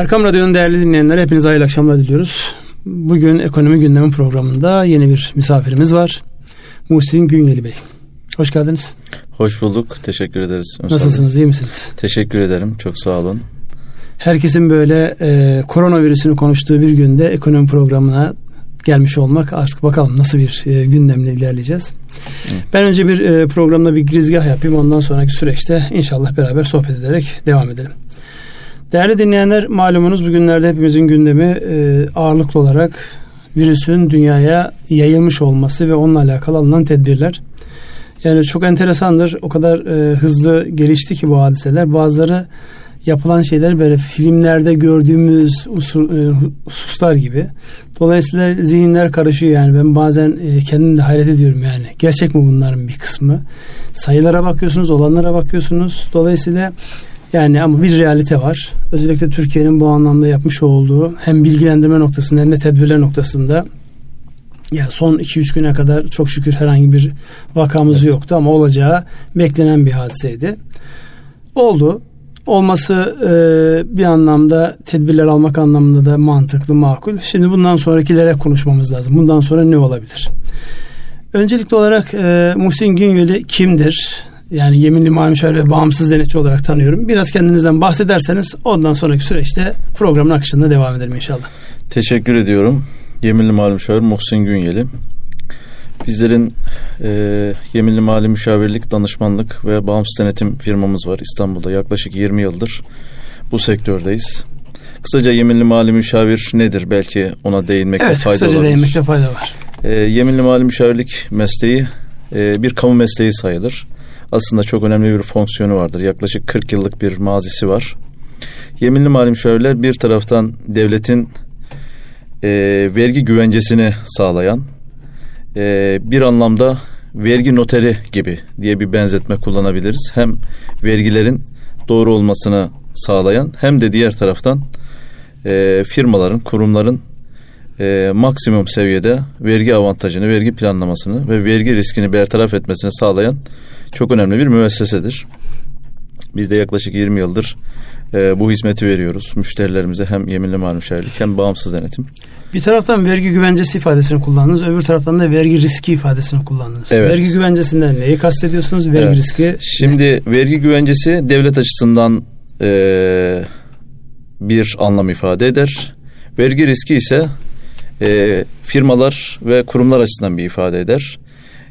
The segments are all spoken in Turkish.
Erkam Radyo'nun değerli dinleyenler hepinize hayırlı akşamlar diliyoruz. Bugün ekonomi gündemi programında yeni bir misafirimiz var. Muhsin Günyeli Bey. Hoş geldiniz. Hoş bulduk. Teşekkür ederiz. Nasılsınız? iyi misiniz? Teşekkür ederim. Çok sağ olun. Herkesin böyle e, koronavirüsünü konuştuğu bir günde ekonomi programına gelmiş olmak artık bakalım nasıl bir e, gündemle ilerleyeceğiz. Hı. Ben önce bir e, programda bir girizgah yapayım ondan sonraki süreçte inşallah beraber sohbet ederek devam edelim. Değerli dinleyenler malumunuz bugünlerde hepimizin gündemi e, ağırlıklı olarak virüsün dünyaya yayılmış olması ve onunla alakalı alınan tedbirler. Yani çok enteresandır. O kadar e, hızlı gelişti ki bu hadiseler. Bazıları yapılan şeyler böyle filmlerde gördüğümüz usul, e, hususlar gibi. Dolayısıyla zihinler karışıyor yani. Ben bazen e, kendim de hayret ediyorum yani. Gerçek mi bunların bir kısmı? Sayılara bakıyorsunuz, olanlara bakıyorsunuz. Dolayısıyla yani ama bir realite var. Özellikle Türkiye'nin bu anlamda yapmış olduğu hem bilgilendirme noktasında hem de tedbirler noktasında ya son 2-3 güne kadar çok şükür herhangi bir vakamız evet. yoktu ama olacağı beklenen bir hadiseydi. Oldu. Olması e, bir anlamda tedbirler almak anlamında da mantıklı, makul. Şimdi bundan sonrakilere konuşmamız lazım. Bundan sonra ne olabilir? Öncelikli olarak e, Muhsin Günyeli kimdir? Yani yeminli mali müşavir ve bağımsız denetçi olarak tanıyorum. Biraz kendinizden bahsederseniz ondan sonraki süreçte programın akışında devam edelim inşallah. Teşekkür ediyorum. Yeminli mali müşavir Muhsin Günyeli. Bizlerin e, yeminli mali müşavirlik, danışmanlık ve bağımsız denetim firmamız var İstanbul'da. Yaklaşık 20 yıldır bu sektördeyiz. Kısaca yeminli mali müşavir nedir? Belki ona değinmekte evet, fayda kısaca olabilir. değinmekte fayda var. E, yeminli mali müşavirlik mesleği e, bir kamu mesleği sayılır. Aslında çok önemli bir fonksiyonu vardır. Yaklaşık 40 yıllık bir mazisi var. Yeminli mali müşavirler bir taraftan devletin e, vergi güvencesini sağlayan e, bir anlamda vergi noteri gibi diye bir benzetme kullanabiliriz. Hem vergilerin doğru olmasını sağlayan hem de diğer taraftan e, firmaların, kurumların e, maksimum seviyede vergi avantajını, vergi planlamasını ve vergi riskini bertaraf etmesini sağlayan çok önemli bir müessesedir. Biz de yaklaşık 20 yıldır e, bu hizmeti veriyoruz müşterilerimize hem yeminli mal müşavirlik hem bağımsız denetim. Bir taraftan vergi güvencesi ifadesini kullandınız, öbür taraftan da vergi riski ifadesini kullandınız. Evet. Vergi güvencesinden neyi kastediyorsunuz? Vergi evet. riski Şimdi ne? vergi güvencesi devlet açısından e, bir anlam ifade eder. Vergi riski ise e, firmalar ve kurumlar açısından bir ifade eder.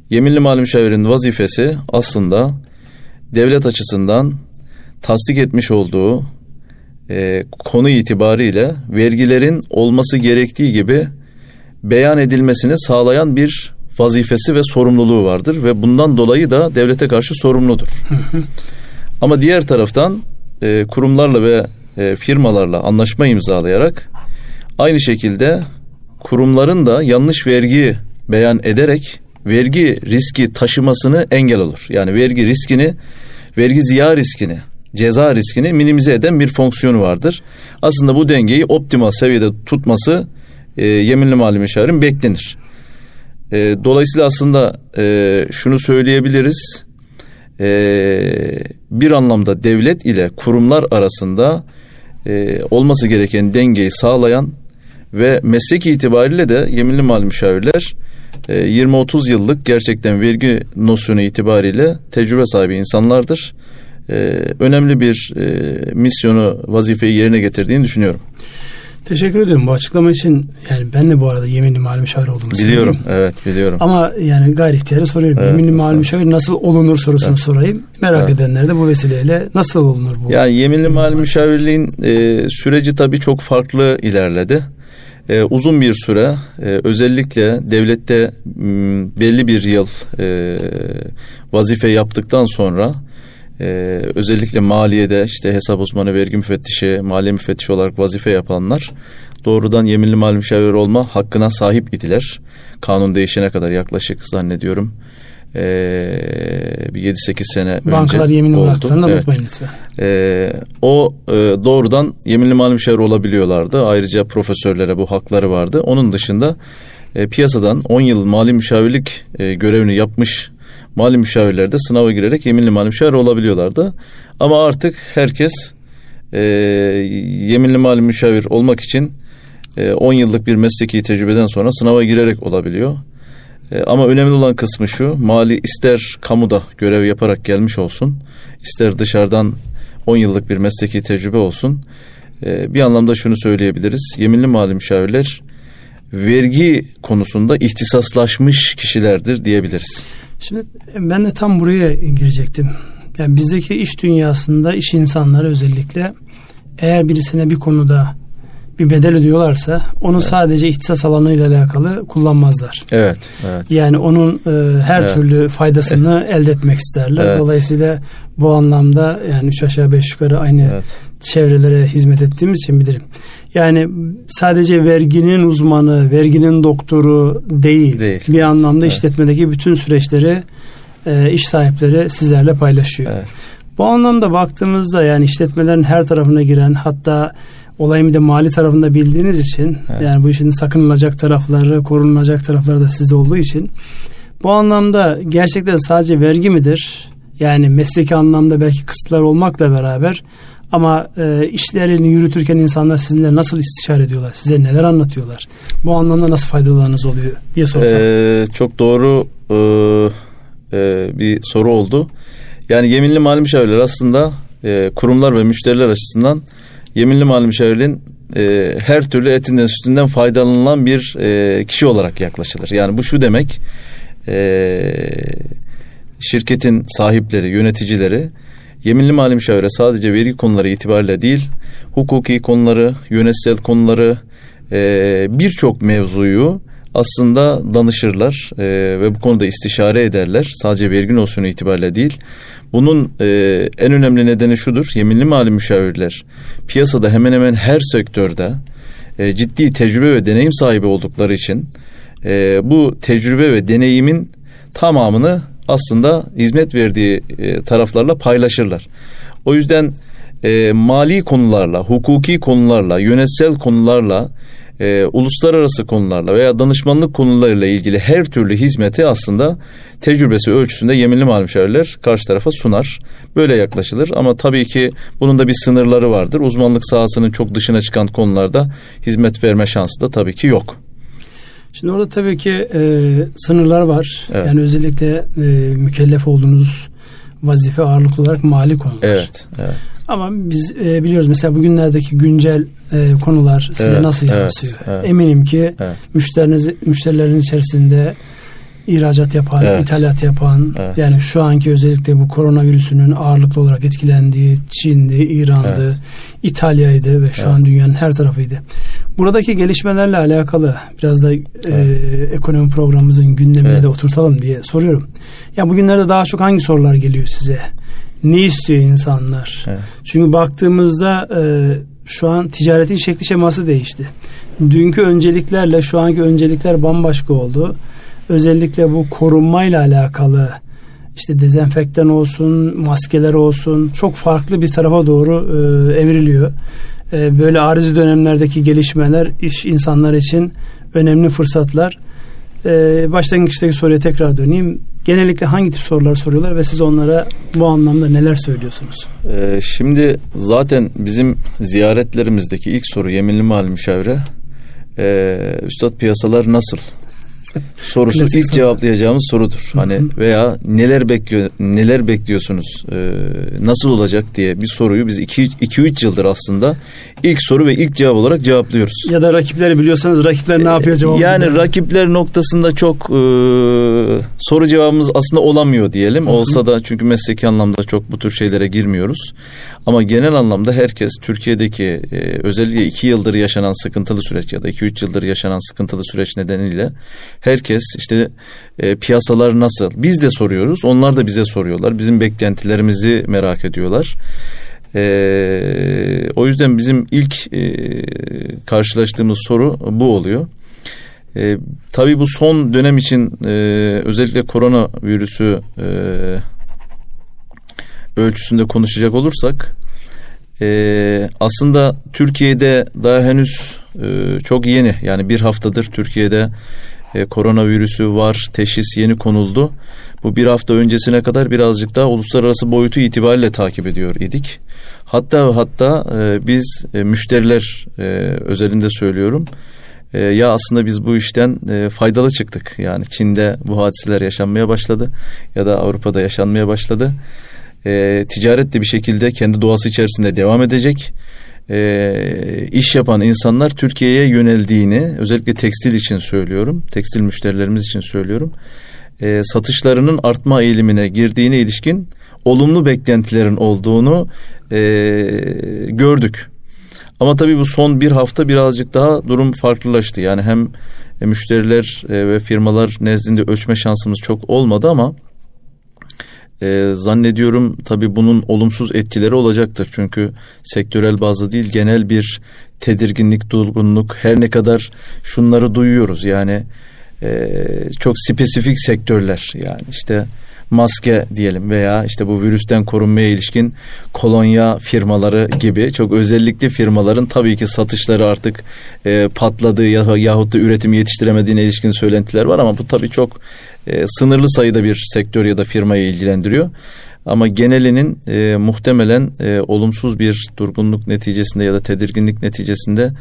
Yeminli mali müşavirin vazifesi aslında devlet açısından tasdik etmiş olduğu e, konu itibariyle vergilerin olması gerektiği gibi beyan edilmesini sağlayan bir vazifesi ve sorumluluğu vardır ve bundan dolayı da devlete karşı sorumludur. Ama diğer taraftan e, kurumlarla ve e, firmalarla anlaşma imzalayarak aynı şekilde kurumların da yanlış vergi beyan ederek vergi riski taşımasını engel olur. Yani vergi riskini, vergi ziya riskini ceza riskini minimize eden bir fonksiyonu vardır. Aslında bu dengeyi optimal seviyede tutması e, yeminli mali müşavirin beklenir. E, dolayısıyla aslında e, şunu söyleyebiliriz. E, bir anlamda devlet ile kurumlar arasında e, olması gereken dengeyi sağlayan ve meslek itibariyle de yeminli mali müşavirler 20-30 e, yıllık gerçekten vergi nosyonu itibariyle tecrübe sahibi insanlardır e, önemli bir e, misyonu, vazifeyi yerine getirdiğini düşünüyorum. Teşekkür ediyorum bu açıklama için. Yani ben de bu arada yeminli mali müşavir olduğumu Biliyorum, evet biliyorum. Ama yani gayri ihtiyarı soruyorum. Evet, yeminli mali müşavir nasıl olunur sorusunu evet. sorayım. Merak evet. edenler de bu vesileyle nasıl olunur bu? Yani yeminli mali müşavirliğin e, süreci tabii çok farklı ilerledi. E, uzun bir süre e, özellikle devlette m, belli bir yıl e, vazife yaptıktan sonra ee, özellikle maliyede işte hesap uzmanı, vergi müfettişi, maliye müfettişi olarak vazife yapanlar doğrudan yeminli mal müşavir olma hakkına sahip idiler. Kanun değişene kadar yaklaşık zannediyorum ee, bir 7-8 sene Bankalar önce Bankalar yeminli mal haklarını evet. unutmayın lütfen. Ee, o e, doğrudan yeminli mal müşavir olabiliyorlardı. Ayrıca profesörlere bu hakları vardı. Onun dışında e, piyasadan 10 yıl mali müşavirlik e, görevini yapmış mali müşavirler de sınava girerek yeminli mali müşavir olabiliyorlardı. Ama artık herkes e, yeminli mali müşavir olmak için e, 10 yıllık bir mesleki tecrübeden sonra sınava girerek olabiliyor. E, ama önemli olan kısmı şu, mali ister kamuda görev yaparak gelmiş olsun, ister dışarıdan 10 yıllık bir mesleki tecrübe olsun. E, bir anlamda şunu söyleyebiliriz, yeminli mali müşavirler vergi konusunda ihtisaslaşmış kişilerdir diyebiliriz. Şimdi ben de tam buraya girecektim. Yani bizdeki iş dünyasında iş insanları özellikle eğer birisine bir konuda bir bedel ödüyorlarsa onu evet. sadece ihtisas alanıyla alakalı kullanmazlar. Evet, evet. Yani onun e, her evet. türlü faydasını elde etmek isterler. Evet. Dolayısıyla bu anlamda yani üç aşağı beş yukarı aynı evet. çevrelere hizmet ettiğimiz için bilirim. Yani sadece verginin uzmanı, verginin doktoru değil. değil. Bir anlamda evet. işletmedeki bütün süreçleri e, iş sahipleri sizlerle paylaşıyor. Evet. Bu anlamda baktığımızda yani işletmelerin her tarafına giren hatta olayın bir de mali tarafında bildiğiniz için evet. yani bu işin sakınılacak tarafları, korunulacak tarafları da sizde olduğu için bu anlamda gerçekten sadece vergi midir? Yani mesleki anlamda belki kısıtlar olmakla beraber ama e, işlerini yürütürken insanlar sizinle nasıl istişare ediyorlar? Size neler anlatıyorlar? Bu anlamda nasıl faydalarınız oluyor diye sorsam. Ee, çok doğru e, e, bir soru oldu. Yani yeminli mali müşavirler aslında e, kurumlar ve müşteriler açısından yeminli mali müşavirliğin e, her türlü etinden sütünden faydalanılan bir e, kişi olarak yaklaşılır. Yani bu şu demek e, şirketin sahipleri, yöneticileri yeminli mali müşavire sadece vergi konuları itibariyle değil, hukuki konuları, yönetsel konuları, e, birçok mevzuyu aslında danışırlar e, ve bu konuda istişare ederler. Sadece vergi nosyonu itibariyle değil. Bunun e, en önemli nedeni şudur. Yeminli mali müşavirler piyasada hemen hemen her sektörde e, ciddi tecrübe ve deneyim sahibi oldukları için e, bu tecrübe ve deneyimin tamamını aslında hizmet verdiği e, taraflarla paylaşırlar. O yüzden e, mali konularla, hukuki konularla, yönetsel konularla, e, uluslararası konularla veya danışmanlık konularıyla ilgili her türlü hizmeti aslında tecrübesi ölçüsünde yeminli mal müşavirler karşı tarafa sunar. Böyle yaklaşılır ama tabii ki bunun da bir sınırları vardır. Uzmanlık sahasının çok dışına çıkan konularda hizmet verme şansı da tabii ki yok. Şimdi orada tabii ki e, sınırlar var. Evet. Yani özellikle e, mükellef olduğunuz vazife ağırlıklı olarak mali konular. Evet, evet. Ama biz e, biliyoruz mesela bugünlerdeki güncel e, konular size evet, nasıl yansıyor? Evet, evet. Eminim ki evet. müşteriniz müşterilerin içerisinde ihracat yapan, evet. ithalat yapan evet. yani şu anki özellikle bu koronavirüsünün ağırlıklı olarak etkilendiği Çin'di, İran'dı, evet. İtalya'ydı ve şu evet. an dünyanın her tarafıydı. Buradaki gelişmelerle alakalı biraz da e, evet. e, ekonomi programımızın gündemine evet. de oturtalım diye soruyorum. Ya bugünlerde daha çok hangi sorular geliyor size? Ne istiyor insanlar? Evet. Çünkü baktığımızda e, şu an ticaretin şekli şeması değişti. Dünkü önceliklerle şu anki öncelikler bambaşka oldu özellikle bu korunmayla alakalı işte dezenfektan olsun, maskeler olsun çok farklı bir tarafa doğru e, evriliyor. E, böyle arizi dönemlerdeki gelişmeler iş insanlar için önemli fırsatlar. E, başlangıçtaki soruya tekrar döneyim. Genellikle hangi tip sorular soruyorlar ve siz onlara bu anlamda neler söylüyorsunuz? E, şimdi zaten bizim ziyaretlerimizdeki ilk soru yeminli mal müşavire e, üstad piyasalar nasıl sorusu Klasik ilk soru. cevaplayacağımız sorudur. Hani veya neler bekliyor neler bekliyorsunuz? E, nasıl olacak diye bir soruyu biz 2 2 3 yıldır aslında ilk soru ve ilk cevap olarak cevaplıyoruz. Ya da rakipleri biliyorsanız rakipler ne yapıyor cevabı? Yani yani rakipler noktasında çok e, soru cevabımız aslında olamıyor diyelim. Hı-hı. Olsa da çünkü mesleki anlamda çok bu tür şeylere girmiyoruz. Ama genel anlamda herkes Türkiye'deki e, özellikle 2 yıldır yaşanan sıkıntılı süreç ya da 2 3 yıldır yaşanan sıkıntılı süreç nedeniyle herkes işte e, piyasalar nasıl? Biz de soruyoruz. Onlar da bize soruyorlar. Bizim beklentilerimizi merak ediyorlar. E, o yüzden bizim ilk e, karşılaştığımız soru bu oluyor. E, tabii bu son dönem için e, özellikle korona virüsü e, ölçüsünde konuşacak olursak e, aslında Türkiye'de daha henüz e, çok yeni yani bir haftadır Türkiye'de e, koronavirüsü var, teşhis yeni konuldu. Bu bir hafta öncesine kadar birazcık daha uluslararası boyutu itibariyle takip ediyor idik. Hatta hatta e, biz e, müşteriler e, özelinde söylüyorum. E, ya aslında biz bu işten e, faydalı çıktık. Yani Çin'de bu hadiseler yaşanmaya başladı ya da Avrupa'da yaşanmaya başladı. E, ticaret de bir şekilde kendi doğası içerisinde devam edecek e, iş yapan insanlar Türkiye'ye yöneldiğini özellikle tekstil için söylüyorum. Tekstil müşterilerimiz için söylüyorum. E, satışlarının artma eğilimine girdiğine ilişkin olumlu beklentilerin olduğunu e, gördük. Ama tabii bu son bir hafta birazcık daha durum farklılaştı. Yani hem müşteriler e, ve firmalar nezdinde ölçme şansımız çok olmadı ama e, zannediyorum tabii bunun olumsuz etkileri olacaktır. Çünkü sektörel bazı değil genel bir tedirginlik, durgunluk her ne kadar şunları duyuyoruz. Yani e, çok spesifik sektörler yani işte maske diyelim veya işte bu virüsten korunmaya ilişkin kolonya firmaları gibi çok özellikli firmaların tabii ki satışları artık e, patladığı ya, yahut da üretimi yetiştiremediğine ilişkin söylentiler var ama bu tabii çok e, sınırlı sayıda bir sektör ya da firmayı ilgilendiriyor. Ama genelinin e, muhtemelen e, olumsuz bir durgunluk neticesinde ya da tedirginlik neticesinde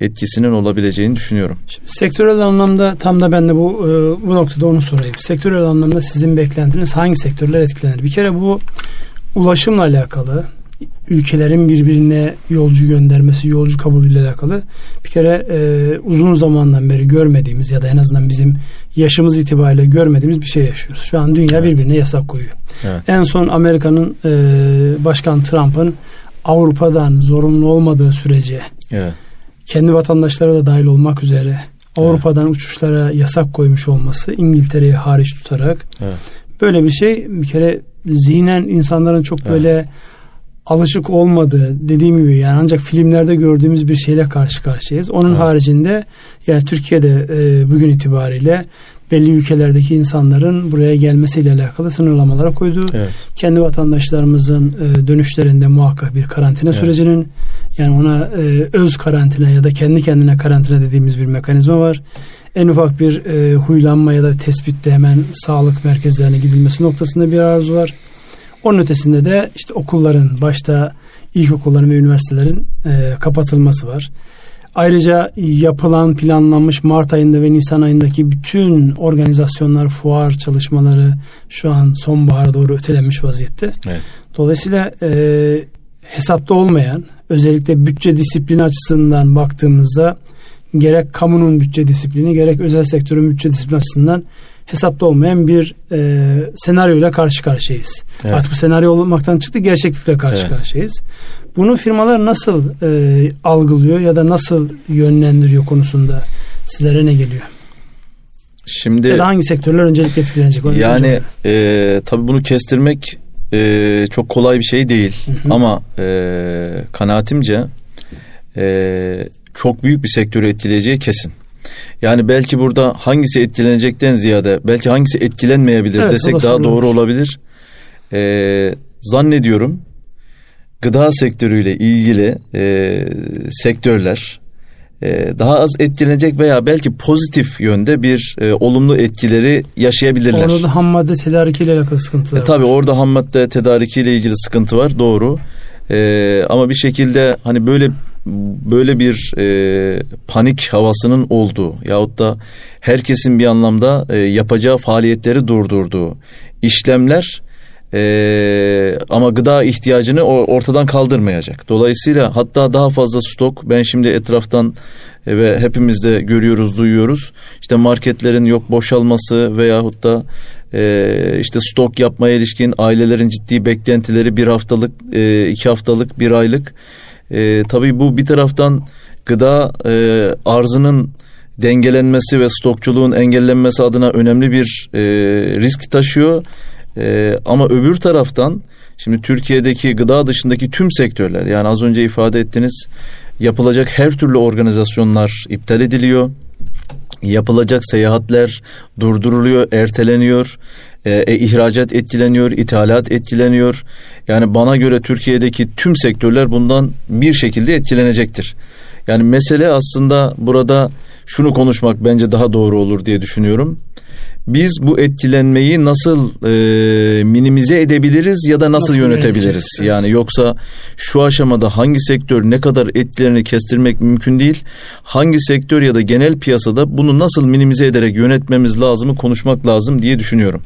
etkisinin olabileceğini düşünüyorum. Şimdi sektörel anlamda tam da ben de bu e, bu noktada onu sorayım. Sektörel anlamda sizin beklentiniz hangi sektörler etkilenir? Bir kere bu ulaşımla alakalı, ülkelerin birbirine yolcu göndermesi, yolcu kabulüyle alakalı bir kere e, uzun zamandan beri görmediğimiz ya da en azından bizim yaşımız itibariyle görmediğimiz bir şey yaşıyoruz. Şu an dünya evet. birbirine yasak koyuyor. Evet. En son Amerika'nın e, Başkan Trump'ın Avrupa'dan zorunlu olmadığı sürece evet kendi vatandaşlara da dahil olmak üzere Avrupa'dan evet. uçuşlara yasak koymuş olması İngiltere'yi hariç tutarak evet. böyle bir şey bir kere zihnen insanların çok evet. böyle alışık olmadığı dediğim gibi yani ancak filmlerde gördüğümüz bir şeyle karşı karşıyayız. Onun evet. haricinde yani Türkiye'de e, bugün itibariyle belli ülkelerdeki insanların buraya gelmesiyle alakalı sınırlamalara koydu. Evet. Kendi vatandaşlarımızın e, dönüşlerinde muhakkak bir karantina evet. sürecinin yani ona e, öz karantina ya da kendi kendine karantina dediğimiz bir mekanizma var. En ufak bir e, huylanma ya da tespitte hemen sağlık merkezlerine gidilmesi noktasında bir arzu var. Onun ötesinde de işte okulların başta ilkokulların ve üniversitelerin e, kapatılması var. Ayrıca yapılan planlanmış Mart ayında ve Nisan ayındaki bütün organizasyonlar, fuar çalışmaları şu an sonbahara doğru ötelenmiş vaziyette. Evet. Dolayısıyla e, hesapta olmayan özellikle bütçe disiplini açısından baktığımızda gerek kamunun bütçe disiplini gerek özel sektörün bütçe disiplini açısından hesapta olmayan bir e, senaryoyla karşı karşıyayız. Evet. Artık bu senaryo olmaktan çıktı gerçeklikle karşı evet. karşıyayız. Bunu firmalar nasıl e, algılıyor ya da nasıl yönlendiriyor konusunda sizlere ne geliyor? Şimdi ya da hangi sektörler öncelikle etkilenecek? Onu yani e, tabii bunu kestirmek e, çok kolay bir şey değil hı hı. ama e, kanaatimce e, çok büyük bir sektörü etkileyeceği kesin. Yani belki burada hangisi etkilenecekten ziyade belki hangisi etkilenmeyebilir evet, desek daha doğru olabilir. E, zannediyorum gıda sektörüyle ilgili e, sektörler e, daha az etkilenecek veya belki pozitif yönde bir e, olumlu etkileri yaşayabilirler. Orada ham madde tedarikiyle alakalı sıkıntılar e, Tabii orada ham madde tedarikiyle ilgili sıkıntı var doğru. E, ama bir şekilde hani böyle böyle bir e, panik havasının olduğu yahut da herkesin bir anlamda e, yapacağı faaliyetleri durdurduğu işlemler ee, ama gıda ihtiyacını ortadan kaldırmayacak. Dolayısıyla hatta daha fazla stok ben şimdi etraftan e, ve hepimiz de görüyoruz, duyuyoruz. İşte marketlerin yok boşalması veyahut da e, işte stok yapmaya ilişkin ailelerin ciddi beklentileri bir haftalık, e, iki haftalık, bir aylık. E, tabii bu bir taraftan gıda e, arzının dengelenmesi ve stokçuluğun engellenmesi adına önemli bir e, risk taşıyor. E, ama öbür taraftan şimdi Türkiye'deki gıda dışındaki tüm sektörler yani az önce ifade ettiniz yapılacak her türlü organizasyonlar iptal ediliyor. Yapılacak seyahatler durduruluyor, erteleniyor. E, e, ihracat etkileniyor, ithalat etkileniyor. Yani bana göre Türkiye'deki tüm sektörler bundan bir şekilde etkilenecektir. Yani mesele aslında burada şunu konuşmak bence daha doğru olur diye düşünüyorum. Biz bu etkilenmeyi nasıl e, minimize edebiliriz ya da nasıl, Nasıl yönetebiliriz? Evet. Yani yoksa şu aşamada hangi sektör ne kadar etkilerini kestirmek mümkün değil. Hangi sektör ya da genel piyasada bunu nasıl minimize ederek yönetmemiz lazımı konuşmak lazım diye düşünüyorum.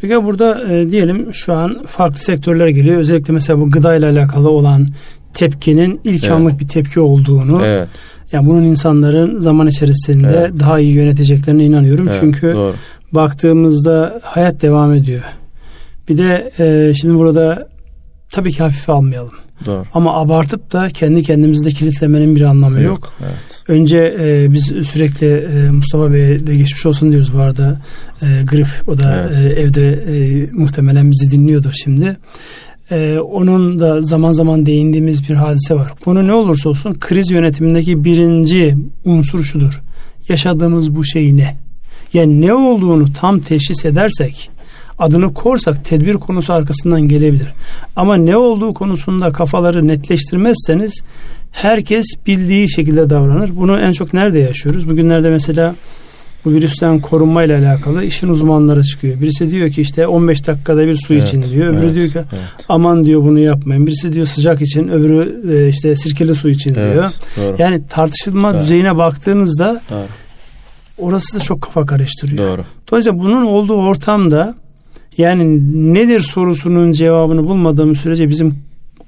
Peki burada e, diyelim şu an farklı sektörler geliyor. Özellikle mesela bu gıda ile alakalı olan tepkinin ilk anlık bir tepki olduğunu. Evet. Yani bunun insanların zaman içerisinde Evet. daha iyi yöneteceklerine inanıyorum. evet, Çünkü doğru. baktığımızda hayat devam ediyor. Bir de e, şimdi burada tabii ki hafife almayalım. Doğru. Ama abartıp da kendi kendimizi de kilitlemenin bir anlamı yok. Evet. Önce e, biz sürekli e, Mustafa Bey'e de geçmiş olsun diyoruz bu arada. E, Grif o da Evet. e, evde e, muhtemelen bizi dinliyordur şimdi. E, onun da zaman zaman değindiğimiz bir hadise var. Konu ne olursa olsun kriz yönetimindeki birinci unsur şudur. Yaşadığımız bu şey ne? Yani ne olduğunu tam teşhis edersek adını korsak tedbir konusu arkasından gelebilir. Ama ne olduğu konusunda kafaları netleştirmezseniz herkes bildiği şekilde davranır. Bunu en çok nerede yaşıyoruz? Bugünlerde mesela bu virüsten korunma ile alakalı işin uzmanları çıkıyor. Birisi diyor ki işte 15 dakikada bir su Evet, için diyor. Öbürü evet, diyor ki evet. aman diyor bunu yapmayın. Birisi diyor sıcak için, öbürü e, işte sirkeli su için diyor. Evet, doğru. Yani tartışılma Evet. düzeyine baktığınızda Doğru. orası da çok kafa karıştırıyor. Doğru. Dolayısıyla bunun olduğu ortamda yani nedir sorusunun cevabını bulmadığımız sürece bizim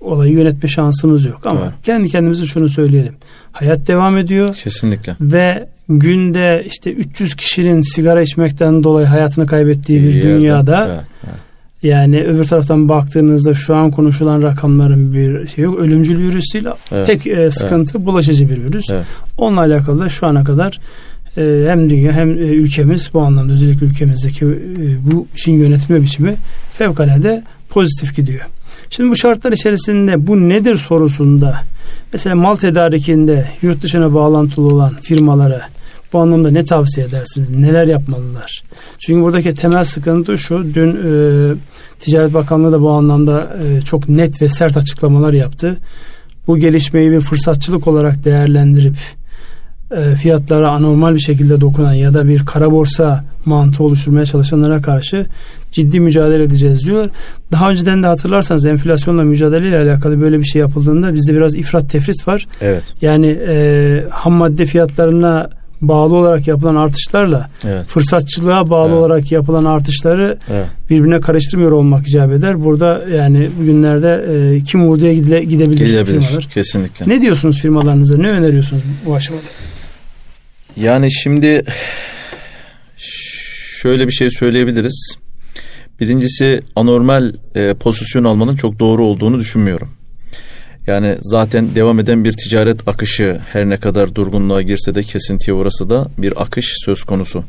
olayı yönetme şansımız yok. Ama Evet. kendi kendimize şunu söyleyelim. Hayat devam ediyor Kesinlikle. ve günde işte 300 kişinin sigara içmekten dolayı hayatını kaybettiği bir dünyada Evet, evet. yani öbür taraftan baktığınızda şu an konuşulan rakamların bir şey yok. Ölümcül virüs değil. Evet. Tek e, sıkıntı bulaşıcı bir virüs. Evet. Onunla alakalı da şu ana kadar e, hem dünya hem e, ülkemiz bu anlamda özellikle ülkemizdeki e, bu işin yönetme biçimi fevkalade pozitif gidiyor. Şimdi bu şartlar içerisinde bu nedir sorusunda mesela mal tedarikinde yurt dışına bağlantılı olan firmalara bu anlamda ne tavsiye edersiniz? Neler yapmalılar? Çünkü buradaki temel sıkıntı şu. Dün e, Ticaret Bakanlığı da bu anlamda e, çok net ve sert açıklamalar yaptı. Bu gelişmeyi bir fırsatçılık olarak değerlendirip e, fiyatlara anormal bir şekilde dokunan ya da bir kara borsa mantığı oluşturmaya çalışanlara karşı ciddi mücadele edeceğiz diyorlar. Daha önceden de hatırlarsanız enflasyonla mücadele ile alakalı böyle bir şey yapıldığında bizde biraz ifrat tefrit var. Evet. Yani e, ham madde fiyatlarına bağlı olarak yapılan artışlarla Evet. fırsatçılığa bağlı Evet. olarak yapılan artışları Evet. birbirine karıştırmıyor olmak icap eder. Burada yani bugünlerde e, kim vurduya gidile, gidebilir, Gidebilir. firmalar. Kesinlikle. Ne diyorsunuz firmalarınıza? Ne öneriyorsunuz bu aşamada? Yani şimdi şöyle bir şey söyleyebiliriz. Birincisi anormal e, pozisyon almanın çok doğru olduğunu düşünmüyorum. Yani zaten devam eden bir ticaret akışı her ne kadar durgunluğa girse de kesintiye uğrasa da bir akış söz konusu.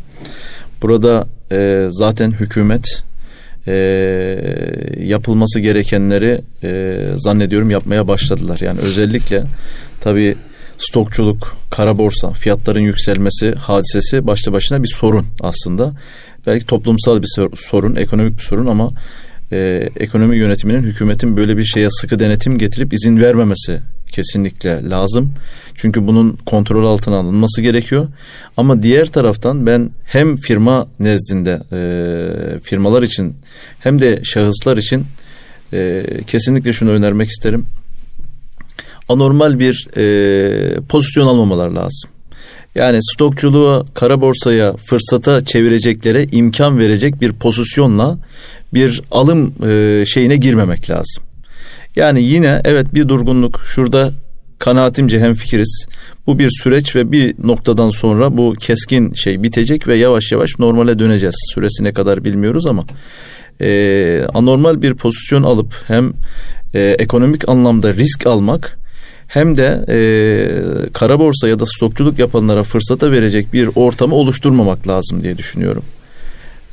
Burada e, zaten hükümet e, yapılması gerekenleri e, zannediyorum yapmaya başladılar. Yani özellikle tabii stokçuluk, kara borsa, fiyatların yükselmesi hadisesi başlı başına bir sorun aslında. Belki toplumsal bir sor- sorun, ekonomik bir sorun ama e, ekonomi yönetiminin hükümetin böyle bir şeye sıkı denetim getirip izin vermemesi kesinlikle lazım. Çünkü bunun kontrol altına alınması gerekiyor. Ama diğer taraftan ben hem firma nezdinde e, firmalar için hem de şahıslar için e, kesinlikle şunu önermek isterim. Anormal bir e, pozisyon almamalar lazım. Yani stokçuluğu kara borsaya fırsata çevirecekleri imkan verecek bir pozisyonla bir alım e, şeyine girmemek lazım. Yani yine evet bir durgunluk şurada kanaatimce hem fikiriz. Bu bir süreç ve bir noktadan sonra bu keskin şey bitecek ve yavaş yavaş normale döneceğiz. Süresi ne kadar bilmiyoruz ama e, anormal bir pozisyon alıp hem e, ekonomik anlamda risk almak hem de e, kara borsa ya da stokçuluk yapanlara fırsata verecek bir ortamı oluşturmamak lazım diye düşünüyorum.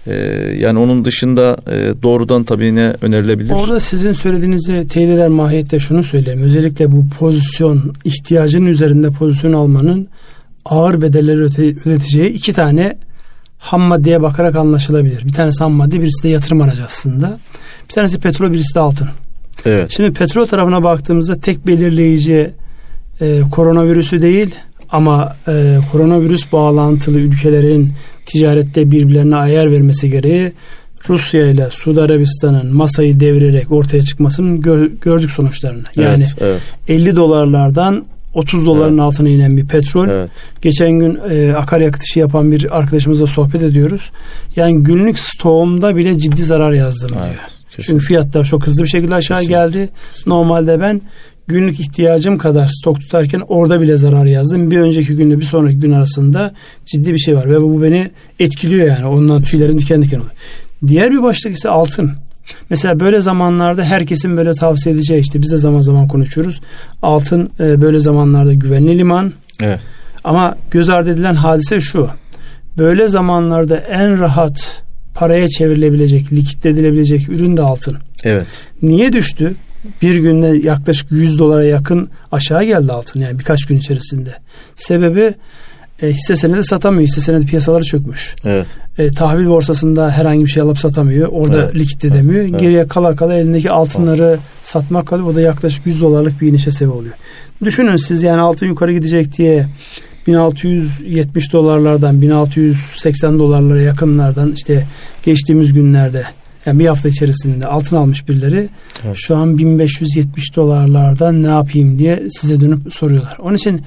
E, yani onun dışında e, doğrudan tabii ne önerilebilir? Orada sizin söylediğinizi teyit eder mahiyette şunu söyleyeyim. Özellikle bu pozisyon ihtiyacının üzerinde pozisyon almanın ağır bedelleri ödeteceği iki tane ham maddeye bakarak anlaşılabilir. Bir tanesi ham madde birisi de yatırım aracı aslında. Bir tanesi petrol birisi de altın. Evet. Şimdi petrol tarafına baktığımızda tek belirleyici e, koronavirüsü değil ama e, koronavirüs bağlantılı ülkelerin ticarette birbirlerine ayar vermesi gereği Rusya ile Suudi Arabistan'ın masayı devirerek ortaya çıkmasının gör, gördük sonuçlarını. Yani evet, evet. 50 dolarlardan 30 doların evet. altına inen bir petrol. Evet. Geçen gün e, akaryakıt işi yapan bir arkadaşımızla sohbet ediyoruz. Yani günlük stoğumda bile ciddi zarar yazdım evet, diyor. Kesinlikle. Çünkü fiyatlar çok hızlı bir şekilde aşağı kesinlikle. geldi. Kesinlikle. Normalde ben günlük ihtiyacım kadar stok tutarken orada bile zarar yazdım. Bir önceki günle bir sonraki gün arasında ciddi bir şey var ve bu beni etkiliyor yani. Ondan tüylerim diken diken oluyor. Diğer bir başlık ise altın. Mesela böyle zamanlarda herkesin böyle tavsiye edeceği işte biz de zaman zaman konuşuyoruz. Altın e, böyle zamanlarda güvenli liman. Evet. Ama göz ardı edilen hadise şu. Böyle zamanlarda en rahat paraya çevrilebilecek, likit edilebilecek ürün de altın. Evet. Niye düştü? Bir günde yaklaşık 100 dolara yakın aşağı geldi altın yani birkaç gün içerisinde. Sebebi e, hisse senedi satamıyor. Hisse senedi piyasaları çökmüş. Evet. E, tahvil borsasında herhangi bir şey alıp satamıyor. Orada evet. likit edemiyor. Evet. Geriye kala kala elindeki altınları evet. satmak kalıyor. O da yaklaşık 100 dolarlık bir inişe sebep oluyor. Düşünün siz yani altın yukarı gidecek diye 1670 dolarlardan 1680 dolarlara yakınlardan işte geçtiğimiz günlerde yani bir hafta içerisinde altın almış birileri evet. şu an 1570 dolarlardan ne yapayım diye size dönüp soruyorlar. Onun için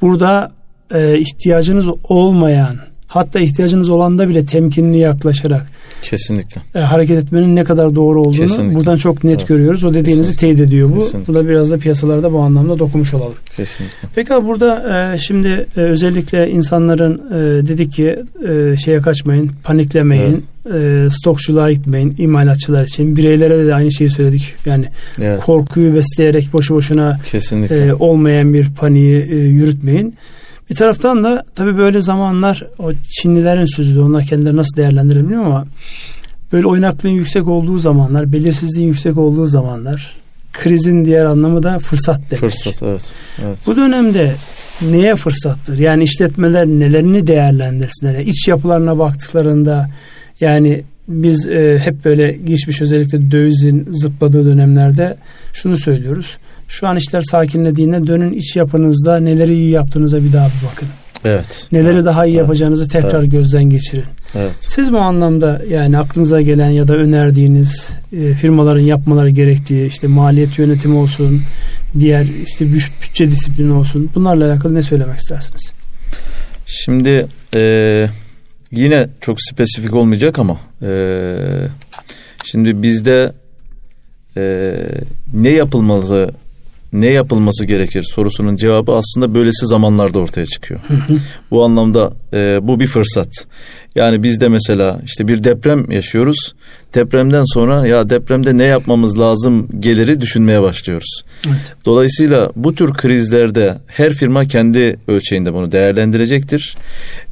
burada e, ihtiyacınız olmayan hatta ihtiyacınız olanda bile temkinli yaklaşarak kesinlikle e, hareket etmenin ne kadar doğru olduğunu kesinlikle. buradan çok net evet. görüyoruz. O dediğinizi kesinlikle. teyit ediyor bu. Kesinlikle. Bu da biraz da piyasalarda bu anlamda dokumuş olalım. Kesinlikle. Peki burada e, şimdi e, özellikle insanların e, dedik ki e, şeye kaçmayın, paniklemeyin. Evet. E, stokçuluğa gitmeyin imalatçılar için. Bireylere de aynı şeyi söyledik. Yani evet. korkuyu besleyerek boşu boşuna e, olmayan bir paniği e, yürütmeyin. Bir taraftan da tabii böyle zamanlar o Çinlilerin sözü de onlar kendileri nasıl değerlendirebiliyor ama böyle oynaklığın yüksek olduğu zamanlar, belirsizliğin yüksek olduğu zamanlar krizin diğer anlamı da fırsat demek. Fırsat evet. evet. Bu dönemde neye fırsattır? Yani işletmeler nelerini değerlendirsinler? Yani iç yapılarına baktıklarında yani biz e, hep böyle geçmiş özellikle dövizin zıpladığı dönemlerde şunu söylüyoruz. Şu an işler sakinlediğinde dönün iç yapınızda neleri iyi yaptığınıza bir daha bir bakın. Evet. Neleri evet, daha iyi evet, yapacağınızı tekrar evet. gözden geçirin. Evet. Siz bu anlamda yani aklınıza gelen ya da önerdiğiniz e, firmaların yapmaları gerektiği işte maliyet yönetimi olsun, diğer işte bütçe disiplini olsun bunlarla alakalı ne söylemek istersiniz? Şimdi e, yine çok spesifik olmayacak ama e, şimdi bizde e, ne yapılmalı ne yapılması gerekir sorusunun cevabı aslında böylesi zamanlarda ortaya çıkıyor. bu anlamda e, bu bir fırsat. Yani biz de mesela işte bir deprem yaşıyoruz. Depremden sonra ya depremde ne yapmamız lazım geliri düşünmeye başlıyoruz. Evet. Dolayısıyla bu tür krizlerde her firma kendi ölçeğinde bunu değerlendirecektir.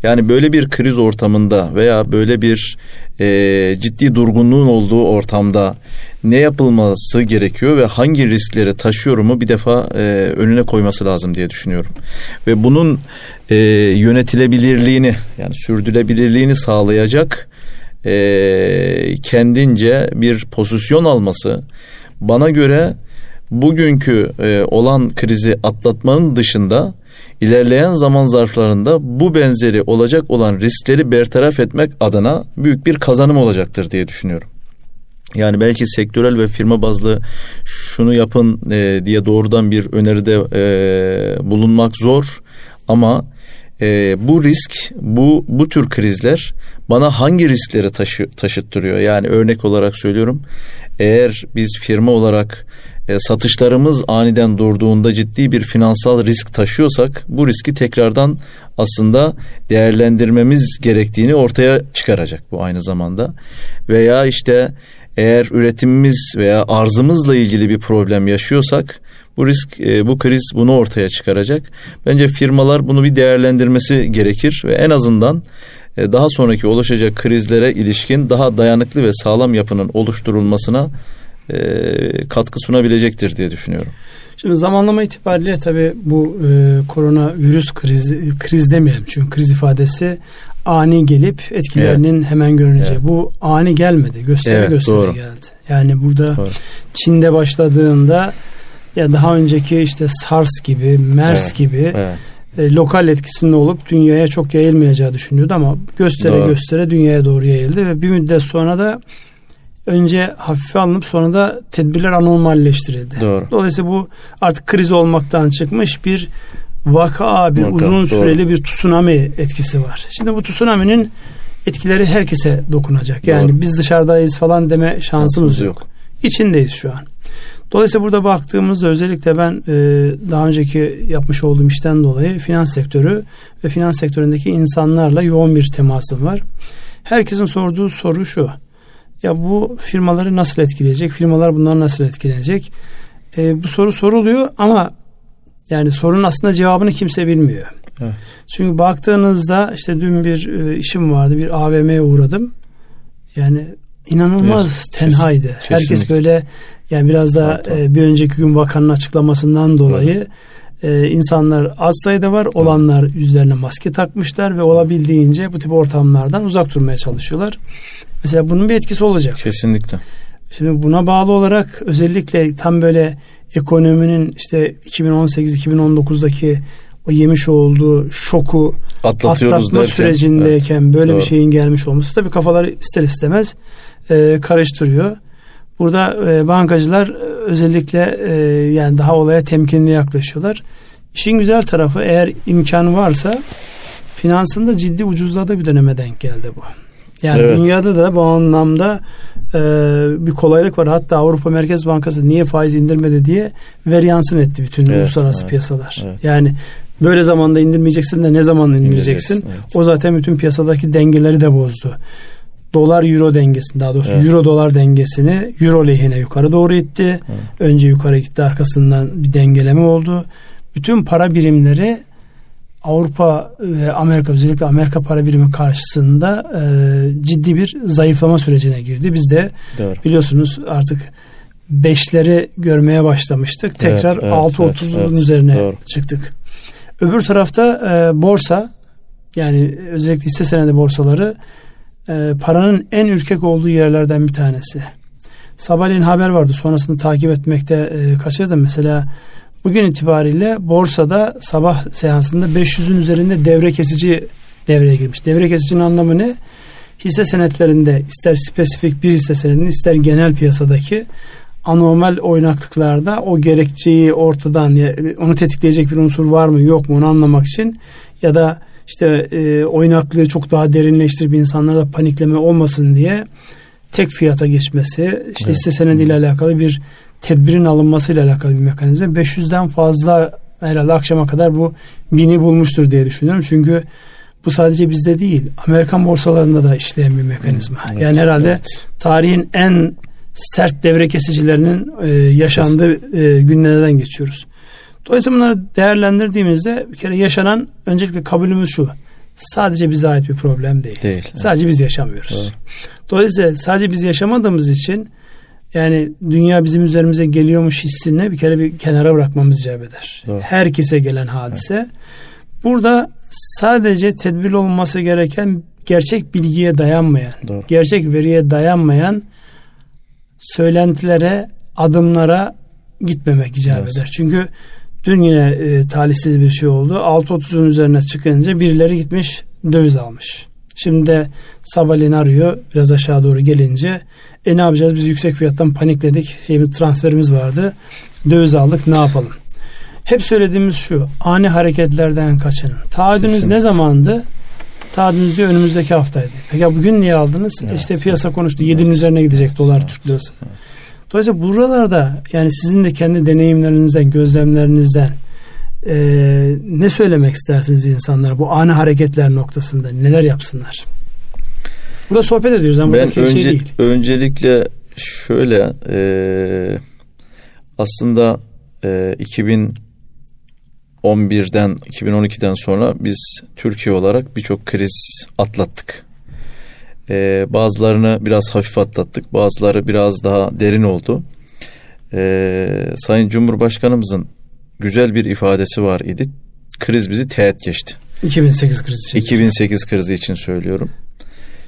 Yani böyle bir kriz ortamında veya böyle bir e, ciddi durgunluğun olduğu ortamda ne yapılması gerekiyor ve hangi riskleri taşıyorumu bir defa e, önüne koyması lazım diye düşünüyorum. Ve bunun e, yönetilebilirliğini yani sürdürülebilirliğini sağlayacak e, kendince bir pozisyon alması bana göre bugünkü e, olan krizi atlatmanın dışında ilerleyen zaman zarflarında bu benzeri olacak olan riskleri bertaraf etmek adına büyük bir kazanım olacaktır diye düşünüyorum. Yani belki sektörel ve firma bazlı şunu yapın e, diye doğrudan bir öneride e, bulunmak zor ama e, bu risk, bu bu tür krizler bana hangi riskleri taşı, taşıttırıyor? Yani örnek olarak söylüyorum. Eğer biz firma olarak e, satışlarımız aniden durduğunda ciddi bir finansal risk taşıyorsak bu riski tekrardan aslında değerlendirmemiz gerektiğini ortaya çıkaracak bu aynı zamanda. Veya işte eğer üretimimiz veya arzımızla ilgili bir problem yaşıyorsak bu risk, e, bu kriz bunu ortaya çıkaracak. Bence firmalar bunu bir değerlendirmesi gerekir ve en azından e, daha sonraki oluşacak krizlere ilişkin daha dayanıklı ve sağlam yapının oluşturulmasına e, katkı sunabilecektir diye düşünüyorum. Şimdi zamanlama itibariyle tabii bu e, korona virüs krizi kriz demeyelim çünkü kriz ifadesi ani gelip etkilerinin evet. hemen görüneceği. Evet. Bu ani gelmedi. Gösteri evet, gösteri doğru. geldi. Yani burada doğru. Çin'de başladığında ya daha önceki işte SARS gibi, MERS Evet, gibi Evet. e, lokal etkisinde olup dünyaya çok yayılmayacağı düşünülüyordu ama göstere Doğru. göstere dünyaya doğru yayıldı ve bir müddet sonra da önce hafife alınıp sonra da tedbirler anormalleştirildi. Doğru. Dolayısıyla bu artık kriz olmaktan çıkmış bir vaka, bir Vaka, uzun doğru. süreli bir tsunami etkisi var. Şimdi bu tsunami'nin etkileri herkese dokunacak. Yani Doğru. biz dışarıdayız falan deme şansımız Şansımız yok. yok. İçindeyiz şu an. Dolayısıyla burada baktığımızda özellikle ben e, daha önceki yapmış olduğum işten dolayı finans sektörü ve finans sektöründeki insanlarla yoğun bir temasım var. Herkesin sorduğu soru şu. Ya bu firmaları nasıl etkileyecek? Firmalar bundan nasıl etkilenecek? E, bu soru soruluyor ama yani sorunun aslında cevabını kimse bilmiyor. Evet. Çünkü baktığınızda işte dün bir e, işim vardı. Bir AVM'ye uğradım. Yani inanılmaz Evet, tenhaydı. kes- Herkes kesinlikle. böyle yani biraz da e, bir önceki gün vakanın açıklamasından dolayı e, insanlar az sayıda var. Olanlar yüzlerine maske takmışlar ve olabildiğince bu tip ortamlardan uzak durmaya çalışıyorlar. Mesela bunun bir etkisi olacak. Kesinlikle. Şimdi buna bağlı olarak özellikle tam böyle ekonominin işte 2018-2019'daki o yemiş olduğu şoku Atlatıyoruz atlatma derken. sürecindeyken böyle Doğru. bir şeyin gelmiş olması tabii kafaları ister istemez e, karıştırıyor. Burada e, bankacılar özellikle e, yani daha olaya temkinli yaklaşıyorlar. İşin güzel tarafı eğer imkanı varsa finansında ciddi ucuzladığı bir döneme denk geldi bu. Yani Evet. dünyada da bu anlamda e, bir kolaylık var. Hatta Avrupa Merkez Bankası niye faiz indirmedi diye veryansın etti bütün Evet, uluslararası evet, piyasalar. evet. Yani böyle zamanda indirmeyeceksin de ne zaman indireceksin? İndireceksin, evet. O zaten bütün piyasadaki dengeleri de bozdu. Dolar euro dengesini daha doğrusu Evet. euro dolar dengesini euro lehine yukarı doğru itti. Önce yukarı gitti arkasından bir dengeleme oldu. Bütün para birimleri Avrupa ve Amerika özellikle Amerika para birimi karşısında e, ciddi bir zayıflama sürecine girdi. Biz de Doğru. biliyorsunuz artık beşleri görmeye başlamıştık. Tekrar Evet, evet, 6.30'un evet, evet. üzerine Doğru. çıktık. Öbür tarafta e, borsa yani özellikle hisse senedi borsaları e, paranın en ürkek olduğu yerlerden bir tanesi. Sabahleyin haber vardı sonrasında takip etmekte e, kaçırdım. Mesela bugün itibariyle borsada sabah seansında 500'ün üzerinde devre kesici devreye girmiş. Devre kesicinin anlamı ne? Hisse senetlerinde ister spesifik bir hisse senedinin ister genel piyasadaki anormal oynaklıklarda o gerekçeyi ortadan onu tetikleyecek bir unsur var mı yok mu onu anlamak için ya da işte e, oynaklığı çok daha derinleştirip insanlarda panikleme olmasın diye tek fiyata geçmesi işte Evet. hisse senediyle alakalı bir tedbirin alınmasıyla alakalı bir mekanizma. 500'den fazla herhalde akşama kadar bu bini bulmuştur diye düşünüyorum. Çünkü bu sadece bizde değil. Amerikan borsalarında da işleyen bir mekanizma. Evet, yani herhalde evet. tarihin en sert devre kesicilerinin e, yaşandığı e, günlerden geçiyoruz. Dolayısıyla bunları değerlendirdiğimizde bir kere yaşanan öncelikle kabulümüz şu. Sadece bize ait bir problem değil. Değil, evet. Sadece biz yaşamıyoruz. Doğru. Dolayısıyla sadece biz yaşamadığımız için yani dünya bizim üzerimize geliyormuş hissini bir kere bir kenara bırakmamız icap eder. Doğru. Herkese gelen hadise. Burada sadece tedbirli olması gereken gerçek bilgiye dayanmayan, Doğru. gerçek veriye dayanmayan söylentilere, adımlara gitmemek icap Evet. eder. Çünkü dün yine e, talihsiz bir şey oldu. 6.30'un üzerine çıkınca birileri gitmiş döviz almış. Şimdi de sabahleyin arıyor biraz aşağı doğru gelince e ne yapacağız? Biz yüksek fiyattan panikledik. Şeyimiz transferimiz vardı. Döviz aldık. Ne yapalım? Hep söylediğimiz şu. Ani hareketlerden kaçının. Taahhüdünüz Kesinlikle. ne zamandı? Taahhüdünüz diyor önümüzdeki haftaydı. Peki bugün niye aldınız? Evet, işte piyasa konuştu. 7'nin Evet. üzerine gidecek Evet, dolar evet, Türk lirası. Evet. dolayısıyla buralarda yani sizin de kendi deneyimlerinizden gözlemlerinizden e, ne söylemek istersiniz insanlara bu ani hareketler noktasında? Neler yapsınlar? Burada sohbet ediyoruz ama Ben buradaki önce, şey değil. öncelikle şöyle e, aslında e, 2011'den 2012'den sonra biz Türkiye olarak birçok kriz atlattık. E, bazılarını biraz hafif atlattık, bazıları biraz daha derin oldu. E, Sayın Cumhurbaşkanımızın güzel bir ifadesi var idi. Kriz bizi teğet geçti. 2008 krizi. için. 2008 krizi için söylüyorum.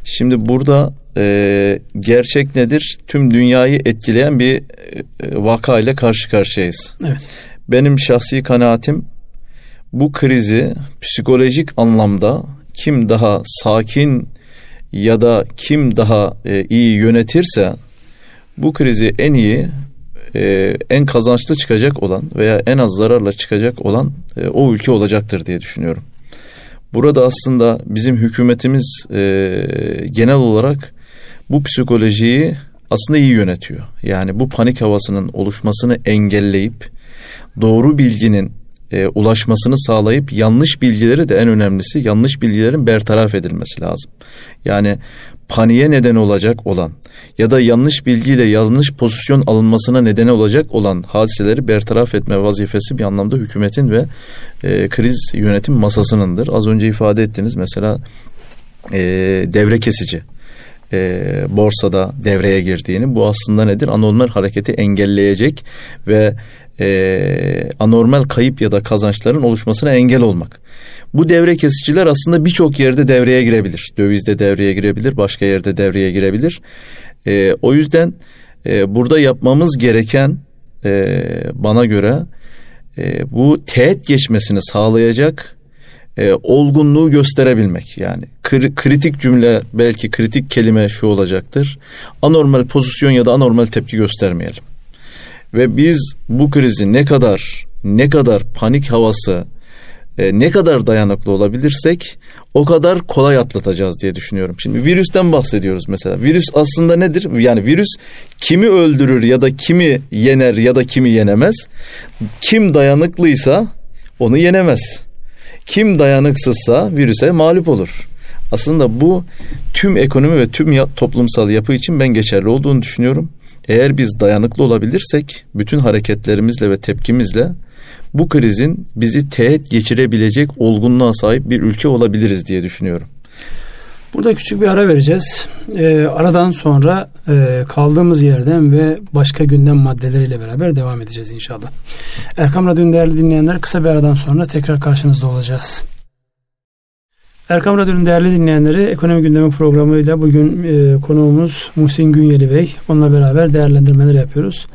Şimdi burada e, gerçek nedir? Tüm dünyayı etkileyen bir e, vaka ile karşı karşıyayız. Evet. Benim şahsi kanaatim bu krizi psikolojik anlamda kim daha sakin ya da kim daha e, iyi yönetirse bu krizi en iyi e, en kazançlı çıkacak olan veya en az zararla çıkacak olan e, o ülke olacaktır diye düşünüyorum. Burada aslında bizim hükümetimiz e, genel olarak bu psikolojiyi aslında iyi yönetiyor. Yani bu panik havasının oluşmasını engelleyip doğru bilginin e, ulaşmasını sağlayıp yanlış bilgileri de en önemlisi yanlış bilgilerin bertaraf edilmesi lazım. Yani paniğe neden olacak olan ya da yanlış bilgiyle yanlış pozisyon alınmasına neden olacak olan hadiseleri bertaraf etme vazifesi bir anlamda hükümetin ve e, kriz yönetim masasınındır. Az önce ifade ettiniz mesela e, devre kesici e, borsada devreye girdiğini bu aslında nedir? Anormal hareketi engelleyecek ve e, anormal kayıp ya da kazançların oluşmasına engel olmak. Bu devre kesiciler aslında birçok yerde devreye girebilir. Dövizde devreye girebilir, başka yerde devreye girebilir. E, o yüzden e, burada yapmamız gereken e, bana göre e, bu teğet geçmesini sağlayacak e, olgunluğu gösterebilmek. Yani kri, kritik cümle belki kritik kelime şu olacaktır. Anormal pozisyon ya da anormal tepki göstermeyelim. Ve biz bu krizi ne kadar ne kadar panik havası e, ne kadar dayanıklı olabilirsek o kadar kolay atlatacağız diye düşünüyorum. Şimdi virüsten bahsediyoruz mesela. Virüs aslında nedir? Yani virüs kimi öldürür ya da kimi yener ya da kimi yenemez. Kim dayanıklıysa onu yenemez. Kim dayanıksızsa virüse mağlup olur. Aslında bu tüm ekonomi ve tüm toplumsal yapı için ben geçerli olduğunu düşünüyorum. Eğer biz dayanıklı olabilirsek bütün hareketlerimizle ve tepkimizle bu krizin bizi teğet geçirebilecek olgunluğa sahip bir ülke olabiliriz diye düşünüyorum. Burada küçük bir ara vereceğiz. E, aradan sonra e, kaldığımız yerden ve başka gündem maddeleriyle beraber devam edeceğiz inşallah. Erkam Radyo'nun değerli dinleyenler kısa bir aradan sonra tekrar karşınızda olacağız. Erkam Radyo'nun değerli dinleyenleri ekonomi gündemi programıyla bugün e, konuğumuz Muhsin Günyeli Bey. Onunla beraber değerlendirmeler yapıyoruz.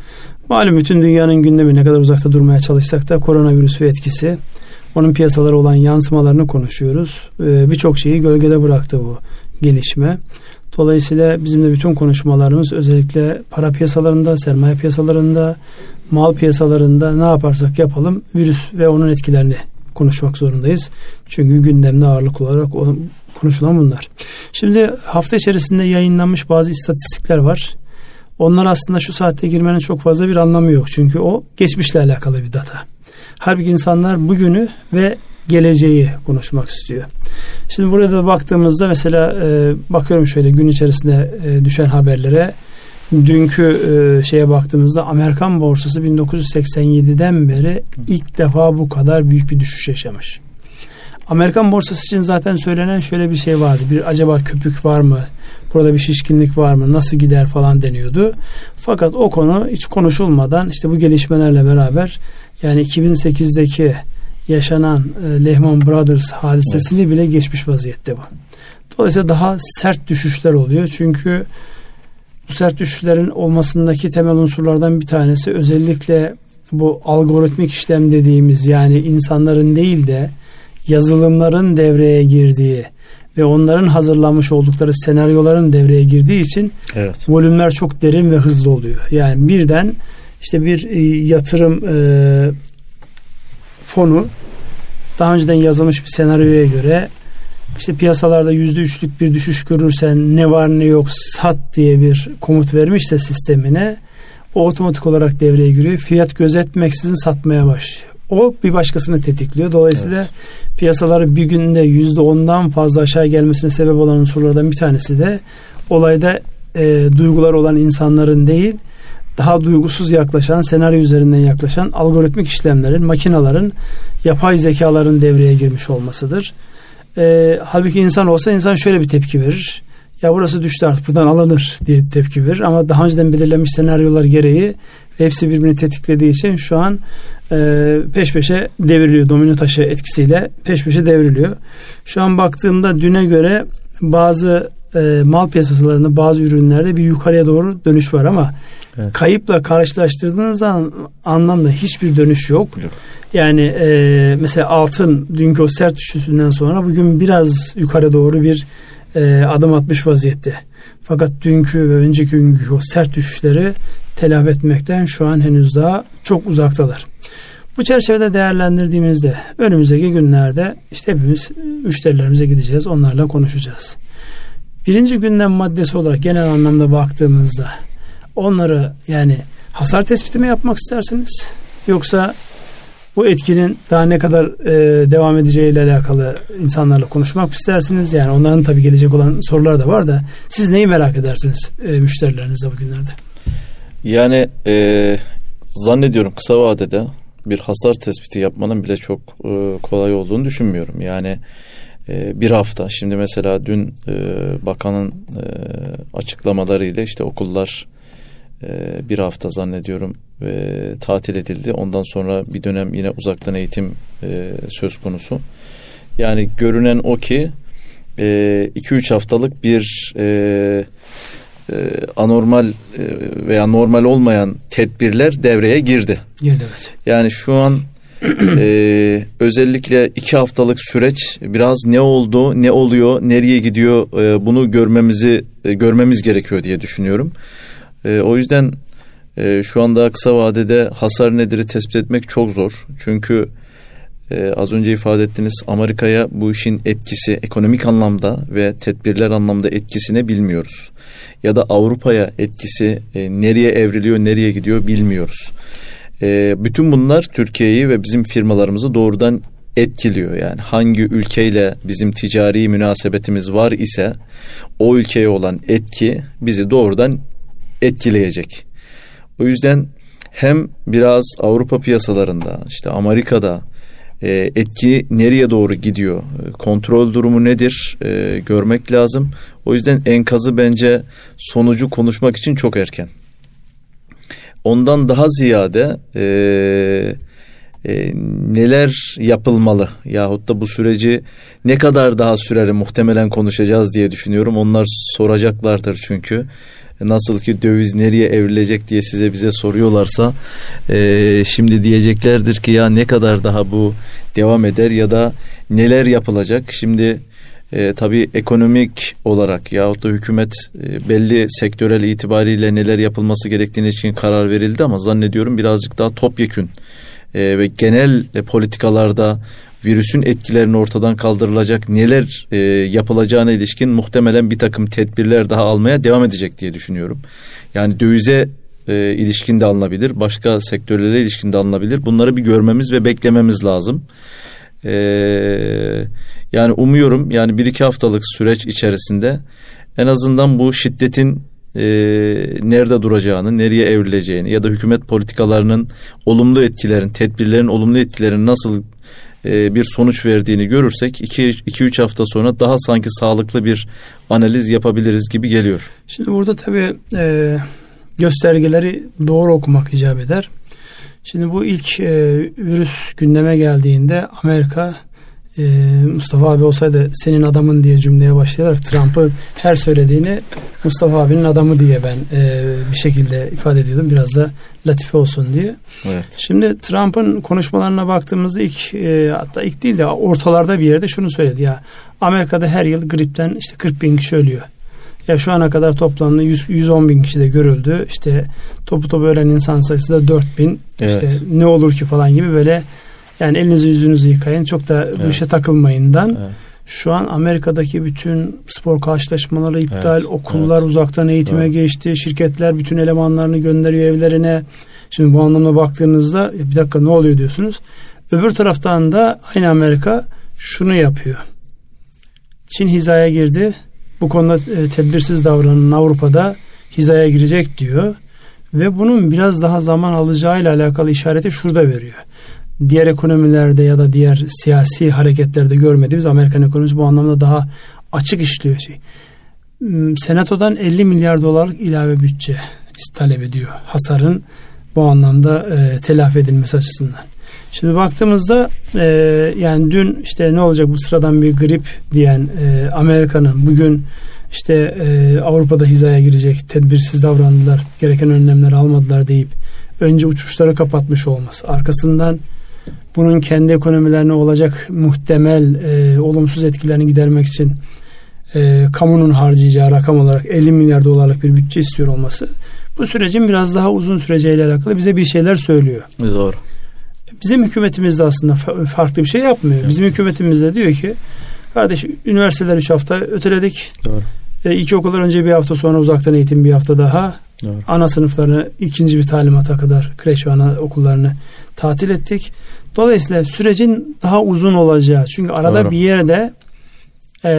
Malum bütün dünyanın gündemi ne kadar uzakta durmaya çalışsak da koronavirüs ve etkisi onun piyasalara olan yansımalarını konuşuyoruz. E, Birçok şeyi gölgede bıraktı bu gelişme. Dolayısıyla bizim de bütün konuşmalarımız özellikle para piyasalarında, sermaye piyasalarında, mal piyasalarında ne yaparsak yapalım virüs ve onun etkilerini konuşmak zorundayız. Çünkü gündemde ağırlık olarak konuşulan bunlar. Şimdi hafta içerisinde yayınlanmış bazı istatistikler var. Onlar aslında şu saatte girmenin çok fazla bir anlamı yok. Çünkü o geçmişle alakalı bir data. Halbuki insanlar bugünü ve geleceği konuşmak istiyor. Şimdi burada baktığımızda mesela e, bakıyorum şöyle gün içerisinde e, düşen haberlere dünkü e, şeye baktığımızda Amerikan borsası 1987'den beri ilk defa bu kadar büyük bir düşüş yaşamış. Amerikan borsası için zaten söylenen şöyle bir şey vardı. Bir acaba köpük var mı? Burada bir şişkinlik var mı? Nasıl gider falan deniyordu. Fakat o konu hiç konuşulmadan işte bu gelişmelerle beraber yani 2008'deki yaşanan e, Lehman Brothers hadisesini evet. bile geçmiş vaziyette bu. Dolayısıyla daha sert düşüşler oluyor. Çünkü bu sert düşüşlerin olmasındaki temel unsurlardan bir tanesi özellikle bu algoritmik işlem dediğimiz yani insanların değil de yazılımların devreye girdiği ve onların hazırlamış oldukları senaryoların devreye girdiği için evet. volümler çok derin ve hızlı oluyor. Yani birden işte bir e, yatırım e, fonu daha önceden yazılmış bir senaryoya göre işte piyasalarda yüzde üçlük bir düşüş görürsen ne var ne yok sat diye bir komut vermişse sistemine o otomatik olarak devreye giriyor. Fiyat gözetmeksizin satmaya başlıyor. O bir başkasını tetikliyor. Dolayısıyla evet. piyasaları bir günde yüzde ondan fazla aşağı gelmesine sebep olan unsurlardan bir tanesi de olayda e, duygular olan insanların değil daha duygusuz yaklaşan, senaryo üzerinden yaklaşan algoritmik işlemlerin, makinaların, yapay zekaların devreye girmiş olmasıdır. E, halbuki insan olsa insan şöyle bir tepki verir. Ya burası düştü artık buradan alınır diye tepki verir. Ama daha önceden belirlenmiş senaryolar gereği hepsi birbirini tetiklediği için şu an e, peş peşe devriliyor. Domino taşı etkisiyle peş peşe devriliyor. Şu an baktığımda düne göre bazı e, mal piyasalarında bazı ürünlerde bir yukarıya doğru dönüş var ama evet. kayıpla karşılaştırdığınız an, anlamda hiçbir dönüş yok. yok. Yani e, mesela altın dünkü o sert düşüşünden sonra bugün biraz yukarı doğru bir e, adım atmış vaziyette. Fakat dünkü ve önceki günkü o sert düşüşleri telafi etmekten şu an henüz daha çok uzaktalar. Bu çerçevede değerlendirdiğimizde önümüzdeki günlerde işte hepimiz müşterilerimize gideceğiz, onlarla konuşacağız. Birinci gündem maddesi olarak genel anlamda baktığımızda onları yani hasar tespiti mi yapmak istersiniz? Yoksa bu etkinin daha ne kadar e, devam edeceğiyle alakalı insanlarla konuşmak istersiniz? Yani onların tabii gelecek olan sorular da var da siz neyi merak edersiniz e, müşterilerinizle bugünlerde? Yani e, zannediyorum kısa vadede bir hasar tespiti yapmanın bile çok e, kolay olduğunu düşünmüyorum. Yani e, bir hafta şimdi mesela dün e, bakanın e, açıklamalarıyla işte okullar bir hafta zannediyorum e, tatil edildi. Ondan sonra bir dönem yine uzaktan eğitim e, söz konusu. Yani görünen o ki 2-3 e, haftalık bir e, e, anormal e, veya normal olmayan tedbirler devreye girdi. Girdi evet. Yani şu an e, özellikle iki haftalık süreç biraz ne oldu, ne oluyor, nereye gidiyor e, bunu görmemizi e, görmemiz gerekiyor diye düşünüyorum. E, o yüzden e, şu anda kısa vadede hasar nedir'i tespit etmek çok zor. Çünkü e, az önce ifade ettiğiniz Amerika'ya bu işin etkisi ekonomik anlamda ve tedbirler anlamda etkisini bilmiyoruz. Ya da Avrupa'ya etkisi e, nereye evriliyor, nereye gidiyor bilmiyoruz. E, bütün bunlar Türkiye'yi ve bizim firmalarımızı doğrudan etkiliyor. Yani hangi ülkeyle bizim ticari münasebetimiz var ise o ülkeye olan etki bizi doğrudan etkileyecek. O yüzden hem biraz Avrupa piyasalarında işte Amerika'da e, etki nereye doğru gidiyor, kontrol durumu nedir e, görmek lazım. O yüzden enkazı bence sonucu konuşmak için çok erken. Ondan daha ziyade e, e, neler yapılmalı yahut da bu süreci ne kadar daha sürer muhtemelen konuşacağız diye düşünüyorum. Onlar soracaklardır çünkü nasıl ki döviz nereye evrilecek diye size bize soruyorlarsa e, şimdi diyeceklerdir ki ya ne kadar daha bu devam eder ya da neler yapılacak. Şimdi e, tabii ekonomik olarak yahut da hükümet e, belli sektörel itibariyle neler yapılması gerektiğini için karar verildi ama zannediyorum birazcık daha topyekün e, ve genel e, politikalarda virüsün etkilerini ortadan kaldırılacak neler e, yapılacağına ilişkin muhtemelen bir takım tedbirler daha almaya devam edecek diye düşünüyorum. Yani dövize e, ilişkin de alınabilir, başka sektörlere ilişkin de alınabilir. Bunları bir görmemiz ve beklememiz lazım. E, yani umuyorum yani bir iki haftalık süreç içerisinde en azından bu şiddetin e, nerede duracağını, nereye evrileceğini ya da hükümet politikalarının olumlu etkilerin, tedbirlerin olumlu etkilerini nasıl e, bir sonuç verdiğini görürsek 2-3 hafta sonra daha sanki sağlıklı bir analiz yapabiliriz gibi geliyor. Şimdi burada tabii e, göstergeleri doğru okumak icap eder. Şimdi bu ilk e, virüs gündeme geldiğinde Amerika e, Mustafa abi olsaydı senin adamın diye cümleye başlayarak Trump'ı her söylediğini Mustafa abinin adamı diye ben e, bir şekilde ifade ediyordum. Biraz da latife olsun diye. Evet. Şimdi Trump'ın konuşmalarına baktığımızda ilk e, hatta ilk değil de ortalarda bir yerde şunu söyledi ya Amerika'da her yıl gripten işte 40 bin kişi ölüyor. Ya şu ana kadar toplamda 100, 110 bin kişi de görüldü. İşte topu topu ölen insan sayısı da 4 bin. Evet. İşte ne olur ki falan gibi böyle yani elinizi yüzünüzü yıkayın. Çok da evet. bu işe takılmayından. Evet. Şu an Amerika'daki bütün spor karşılaşmaları iptal, evet. okullar evet. uzaktan eğitime evet. geçti, şirketler bütün elemanlarını gönderiyor evlerine. Şimdi bu anlamda baktığınızda bir dakika ne oluyor diyorsunuz. Öbür taraftan da aynı Amerika şunu yapıyor. Çin hizaya girdi. Bu konuda e, tedbirsiz davranan Avrupa'da hizaya girecek diyor. Ve bunun biraz daha zaman alacağıyla alakalı işareti şurada veriyor diğer ekonomilerde ya da diğer siyasi hareketlerde görmediğimiz Amerikan ekonomisi bu anlamda daha açık işliyor şey. Senato'dan 50 milyar dolarlık ilave bütçe talep ediyor. Hasarın bu anlamda e, telafi edilmesi açısından. Şimdi baktığımızda e, yani dün işte ne olacak bu sıradan bir grip diyen e, Amerika'nın bugün işte e, Avrupa'da hizaya girecek tedbirsiz davrandılar gereken önlemleri almadılar deyip önce uçuşları kapatmış olması arkasından bunun kendi ekonomilerine olacak muhtemel e, olumsuz etkilerini gidermek için e, kamunun harcayacağı rakam olarak 50 milyar dolarlık bir bütçe istiyor olması bu sürecin biraz daha uzun süreceğiyle alakalı bize bir şeyler söylüyor. Doğru. Bizim hükümetimiz de aslında farklı bir şey yapmıyor. Bizim hükümetimiz de diyor ki kardeş üniversiteler 3 hafta öteledik. Doğru. E, iki okullar önce bir hafta sonra uzaktan eğitim bir hafta daha. Doğru. Ana sınıflarını ikinci bir talimata kadar kreş ve ana okullarını tatil ettik. Dolayısıyla sürecin daha uzun olacağı. Çünkü arada Doğru. bir yerde e,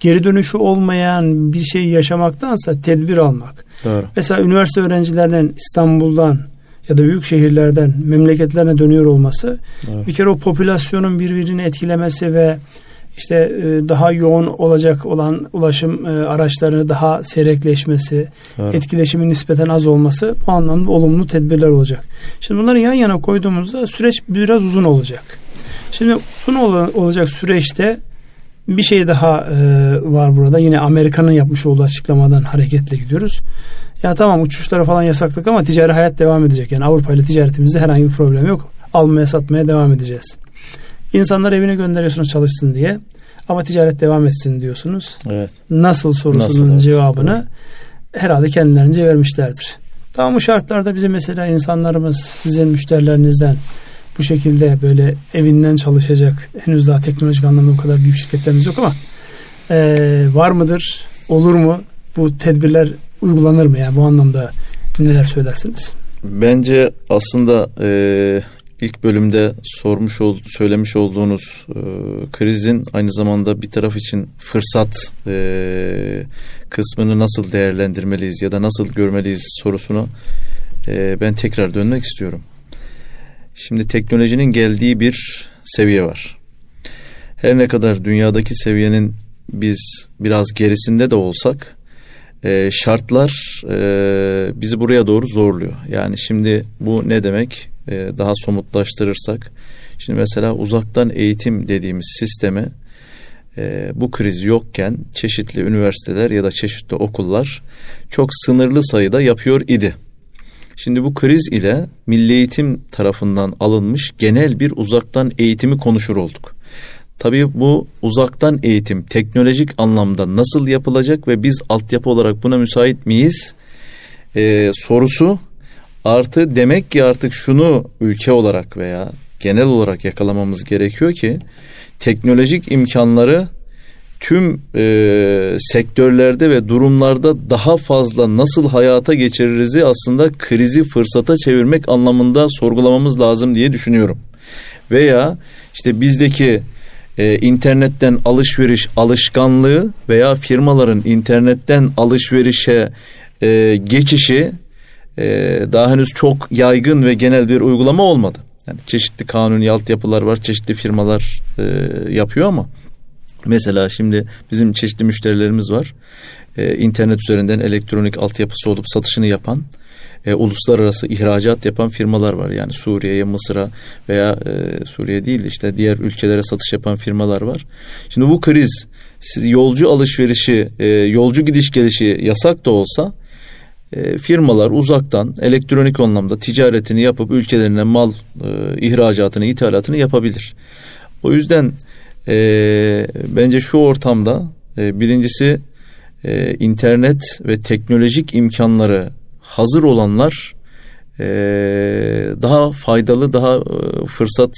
geri dönüşü olmayan bir şeyi yaşamaktansa tedbir almak. Doğru. Mesela üniversite öğrencilerinin İstanbul'dan ya da büyük şehirlerden memleketlerine dönüyor olması Doğru. bir kere o popülasyonun birbirini etkilemesi ve işte e, daha yoğun olacak olan ulaşım e, araçlarını daha seyrekleşmesi, evet. etkileşimin nispeten az olması bu anlamda olumlu tedbirler olacak. Şimdi bunları yan yana koyduğumuzda süreç biraz uzun olacak. Şimdi uzun olacak süreçte bir şey daha e, var burada. Yine Amerika'nın yapmış olduğu açıklamadan hareketle gidiyoruz. Ya tamam uçuşlara falan yasakladık ama ticari hayat devam edecek. Yani Avrupa ile ticaretimizde herhangi bir problem yok. Almaya satmaya devam edeceğiz. İnsanlar evine gönderiyorsunuz çalışsın diye. Ama ticaret devam etsin diyorsunuz. Evet. Nasıl sorusunun Nasıl, cevabını evet. herhalde kendilerince vermişlerdir. Tamam bu şartlarda bizim mesela insanlarımız sizin müşterilerinizden bu şekilde böyle evinden çalışacak henüz daha teknolojik anlamda o kadar büyük şirketlerimiz yok ama e, var mıdır? Olur mu? Bu tedbirler uygulanır mı? Yani bu anlamda neler söylersiniz? Bence aslında e, ilk bölümde sormuş ol, söylemiş olduğunuz e, krizin aynı zamanda bir taraf için fırsat e, kısmını nasıl değerlendirmeliyiz ya da nasıl görmeliyiz sorusunu e, ben tekrar dönmek istiyorum. Şimdi teknolojinin geldiği bir seviye var. Her ne kadar dünyadaki seviyenin biz biraz gerisinde de olsak e, şartlar e, bizi buraya doğru zorluyor. Yani şimdi bu ne demek? E, daha somutlaştırırsak, şimdi mesela uzaktan eğitim dediğimiz sisteme e, bu kriz yokken çeşitli üniversiteler ya da çeşitli okullar çok sınırlı sayıda yapıyor idi. Şimdi bu kriz ile milli eğitim tarafından alınmış genel bir uzaktan eğitimi konuşur olduk. Tabii bu uzaktan eğitim teknolojik anlamda nasıl yapılacak ve biz altyapı olarak buna müsait miyiz ee, sorusu artı demek ki artık şunu ülke olarak veya genel olarak yakalamamız gerekiyor ki teknolojik imkanları tüm e, sektörlerde ve durumlarda daha fazla nasıl hayata geçiririzi aslında krizi fırsata çevirmek anlamında sorgulamamız lazım diye düşünüyorum. Veya işte bizdeki e, internetten alışveriş alışkanlığı veya firmaların internetten alışverişe e, geçişi e, daha henüz çok yaygın ve genel bir uygulama olmadı. Yani çeşitli kanuni altyapılar var, çeşitli firmalar e, yapıyor ama mesela şimdi bizim çeşitli müşterilerimiz var. E, internet üzerinden elektronik altyapısı olup satışını yapan e, uluslararası ihracat yapan firmalar var. Yani Suriye'ye, Mısır'a veya e, Suriye değil işte diğer ülkelere satış yapan firmalar var. Şimdi bu kriz siz yolcu alışverişi, e, yolcu gidiş gelişi yasak da olsa e, firmalar uzaktan elektronik anlamda ticaretini yapıp ülkelerine mal e, ihracatını, ithalatını yapabilir. O yüzden e, bence şu ortamda e, birincisi e, internet ve teknolojik imkanları hazır olanlar e, daha faydalı, daha e, fırsat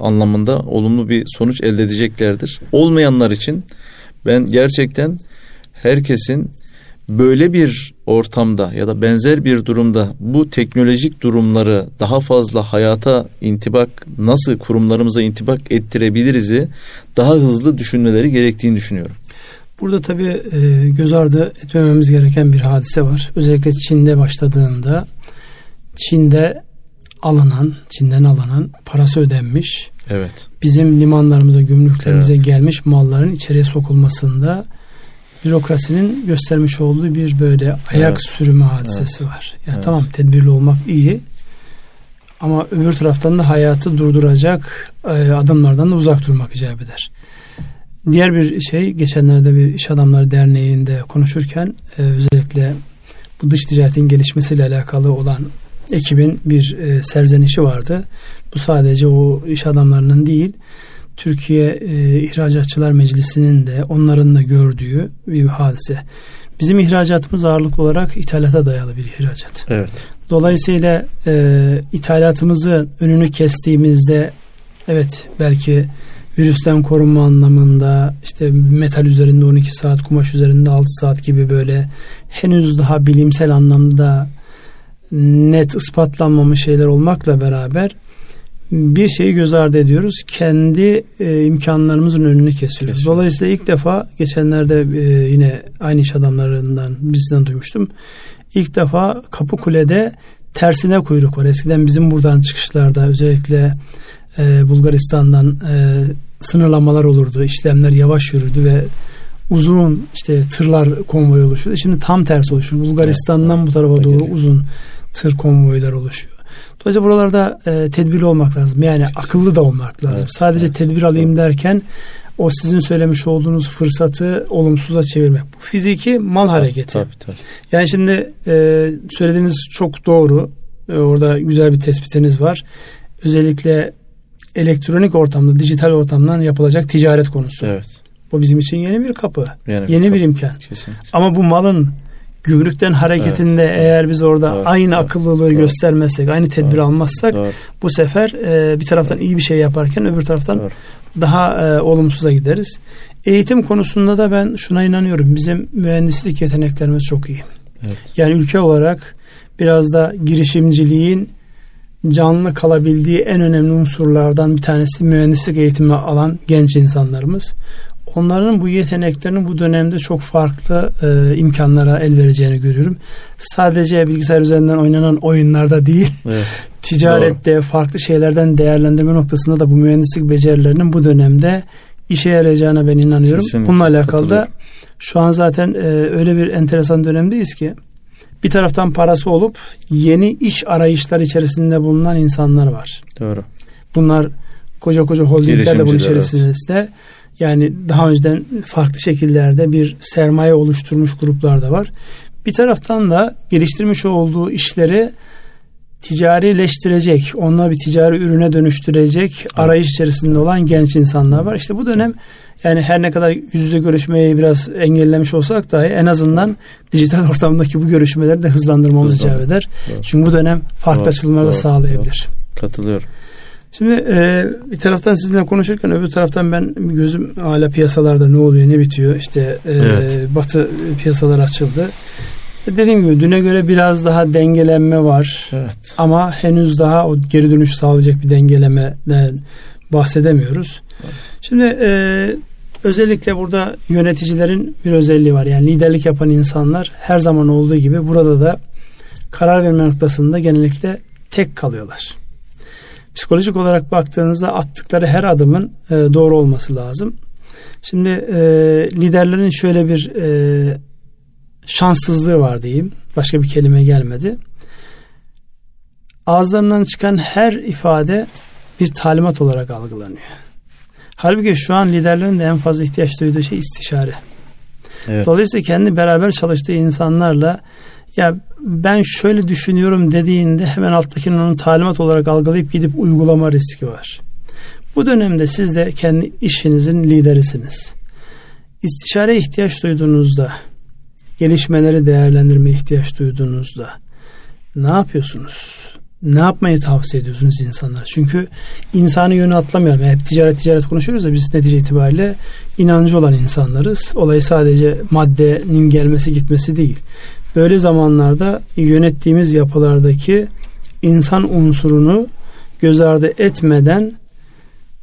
anlamında olumlu bir sonuç elde edeceklerdir. Olmayanlar için ben gerçekten herkesin böyle bir ortamda ya da benzer bir durumda bu teknolojik durumları daha fazla hayata intibak nasıl kurumlarımıza intibak ettirebiliriz'i daha hızlı düşünmeleri gerektiğini düşünüyorum. Burada tabii e, göz ardı etmememiz gereken bir hadise var. Özellikle Çin'de başladığında Çin'de alınan, Çin'den alınan parası ödenmiş. Evet. Bizim limanlarımıza, gümrüklerimize evet. gelmiş malların içeriye sokulmasında bürokrasinin göstermiş olduğu bir böyle ayak evet. sürümü hadisesi evet. var. Yani evet. tamam tedbirli olmak iyi ama öbür taraftan da hayatı durduracak e, adımlardan da uzak durmak icap eder. Diğer bir şey geçenlerde bir iş adamları derneğinde konuşurken e, özellikle bu dış ticaretin gelişmesiyle alakalı olan ekibin bir e, serzenişi vardı. Bu sadece o iş adamlarının değil Türkiye e, İhracatçılar Meclisi'nin de onların da gördüğü bir hadise. Bizim ihracatımız ağırlıklı olarak ithalata dayalı bir ihracat. Evet. Dolayısıyla e, ithalatımızı önünü kestiğimizde evet belki virüsten korunma anlamında işte metal üzerinde 12 saat, kumaş üzerinde 6 saat gibi böyle henüz daha bilimsel anlamda net ispatlanmamış şeyler olmakla beraber bir şeyi göz ardı ediyoruz. Kendi e, imkanlarımızın önünü kesiyoruz. Kesiyor. Dolayısıyla ilk defa geçenlerde e, yine aynı iş adamlarından birisinden duymuştum. İlk defa Kapıkule'de tersine kuyruk var. Eskiden bizim buradan çıkışlarda özellikle e, Bulgaristan'dan e, sınırlamalar olurdu. İşlemler yavaş yürürdü ve uzun işte tırlar konvoyu oluşuyordu. Şimdi tam tersi oluşuyor. Bulgaristan'dan evet, bu tarafa doğru uzun tır konvoylar oluşuyor. Dolayısıyla buralarda e, tedbirli olmak lazım. Yani evet. akıllı da olmak lazım. Evet, Sadece evet. tedbir alayım derken o sizin söylemiş olduğunuz fırsatı olumsuza çevirmek. Bu fiziki mal tabii, hareketi. Tabii, tabii. Yani şimdi e, söylediğiniz çok doğru. E, orada güzel bir tespitiniz var. Özellikle elektronik ortamda, dijital ortamdan yapılacak ticaret konusu. Evet. Bu bizim için yeni bir kapı. Yeni, yeni bir, bir imkan. Kesinlikle. Ama bu malın gümrükten hareketinde evet. eğer biz orada Doğru. aynı Doğru. akıllılığı Doğru. göstermezsek, aynı tedbir Doğru. almazsak Doğru. bu sefer e, bir taraftan iyi bir şey yaparken öbür taraftan Doğru. daha e, olumsuza gideriz. Eğitim konusunda da ben şuna inanıyorum. Bizim mühendislik yeteneklerimiz çok iyi. Evet. Yani ülke olarak biraz da girişimciliğin canlı kalabildiği en önemli unsurlardan bir tanesi mühendislik eğitimi alan genç insanlarımız onların bu yeteneklerinin bu dönemde çok farklı e, imkanlara el vereceğini görüyorum. Sadece bilgisayar üzerinden oynanan oyunlarda değil, evet. ticarette Doğru. farklı şeylerden değerlendirme noktasında da bu mühendislik becerilerinin bu dönemde işe yarayacağına ben inanıyorum. Kesinlikle. Bununla alakalı da şu an zaten e, öyle bir enteresan dönemdeyiz ki bir taraftan parası olup yeni iş arayışlar içerisinde bulunan insanlar var. Doğru. Bunlar koca koca holdingler de bunun içerisinde. Evet. Yani daha önceden farklı şekillerde bir sermaye oluşturmuş gruplar da var. Bir taraftan da geliştirmiş olduğu işleri ticarileştirecek, onunla bir ticari ürüne dönüştürecek arayış içerisinde olan genç insanlar var. İşte bu dönem yani her ne kadar yüz yüze görüşmeyi biraz engellemiş olsak dahi en azından dijital ortamdaki bu görüşmeleri de hızlandırmamız icap eder. Doğru. Çünkü bu dönem farklı doğru, açılımları da sağlayabilir. Doğru. Katılıyorum. Şimdi e, bir taraftan sizinle konuşurken öbür taraftan ben gözüm hala piyasalarda ne oluyor ne bitiyor işte e, evet. batı piyasalar açıldı. Dediğim gibi düne göre biraz daha dengelenme var. Evet. Ama henüz daha o geri dönüş sağlayacak bir dengelemeden bahsedemiyoruz. Evet. Şimdi e, özellikle burada yöneticilerin bir özelliği var. Yani liderlik yapan insanlar her zaman olduğu gibi burada da karar verme noktasında genellikle tek kalıyorlar psikolojik olarak baktığınızda attıkları her adımın e, doğru olması lazım. Şimdi e, liderlerin şöyle bir e, şanssızlığı var diyeyim. Başka bir kelime gelmedi. Ağızlarından çıkan her ifade bir talimat olarak algılanıyor. Halbuki şu an liderlerin de en fazla ihtiyaç duyduğu şey istişare. Evet. Dolayısıyla kendi beraber çalıştığı insanlarla ya ben şöyle düşünüyorum dediğinde hemen alttakinin onu talimat olarak algılayıp gidip uygulama riski var. Bu dönemde siz de kendi işinizin liderisiniz. İstişare ihtiyaç duyduğunuzda, gelişmeleri değerlendirme ihtiyaç duyduğunuzda ne yapıyorsunuz? Ne yapmayı tavsiye ediyorsunuz insanlara? Çünkü insanı yönü atlamayalım. Yani hep ticaret ticaret konuşuyoruz ya biz netice itibariyle inancı olan insanlarız. Olay sadece maddenin gelmesi gitmesi değil böyle zamanlarda yönettiğimiz yapılardaki insan unsurunu göz ardı etmeden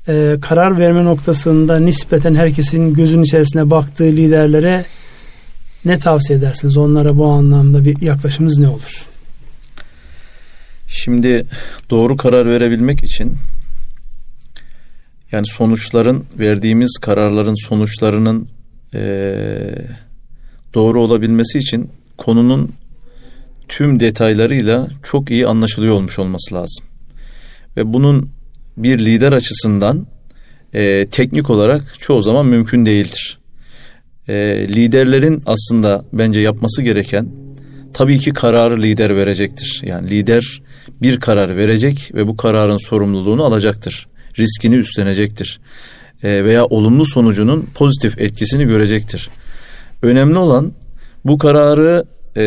e, karar verme noktasında nispeten herkesin gözün içerisine baktığı liderlere ne tavsiye edersiniz? Onlara bu anlamda bir yaklaşımınız ne olur? Şimdi doğru karar verebilmek için yani sonuçların verdiğimiz kararların sonuçlarının e, doğru olabilmesi için konunun tüm detaylarıyla çok iyi anlaşılıyor olmuş olması lazım. Ve bunun bir lider açısından e, teknik olarak çoğu zaman mümkün değildir. E, liderlerin aslında bence yapması gereken tabii ki kararı lider verecektir. Yani lider bir karar verecek ve bu kararın sorumluluğunu alacaktır. Riskini üstlenecektir. E, veya olumlu sonucunun pozitif etkisini görecektir. Önemli olan bu kararı e,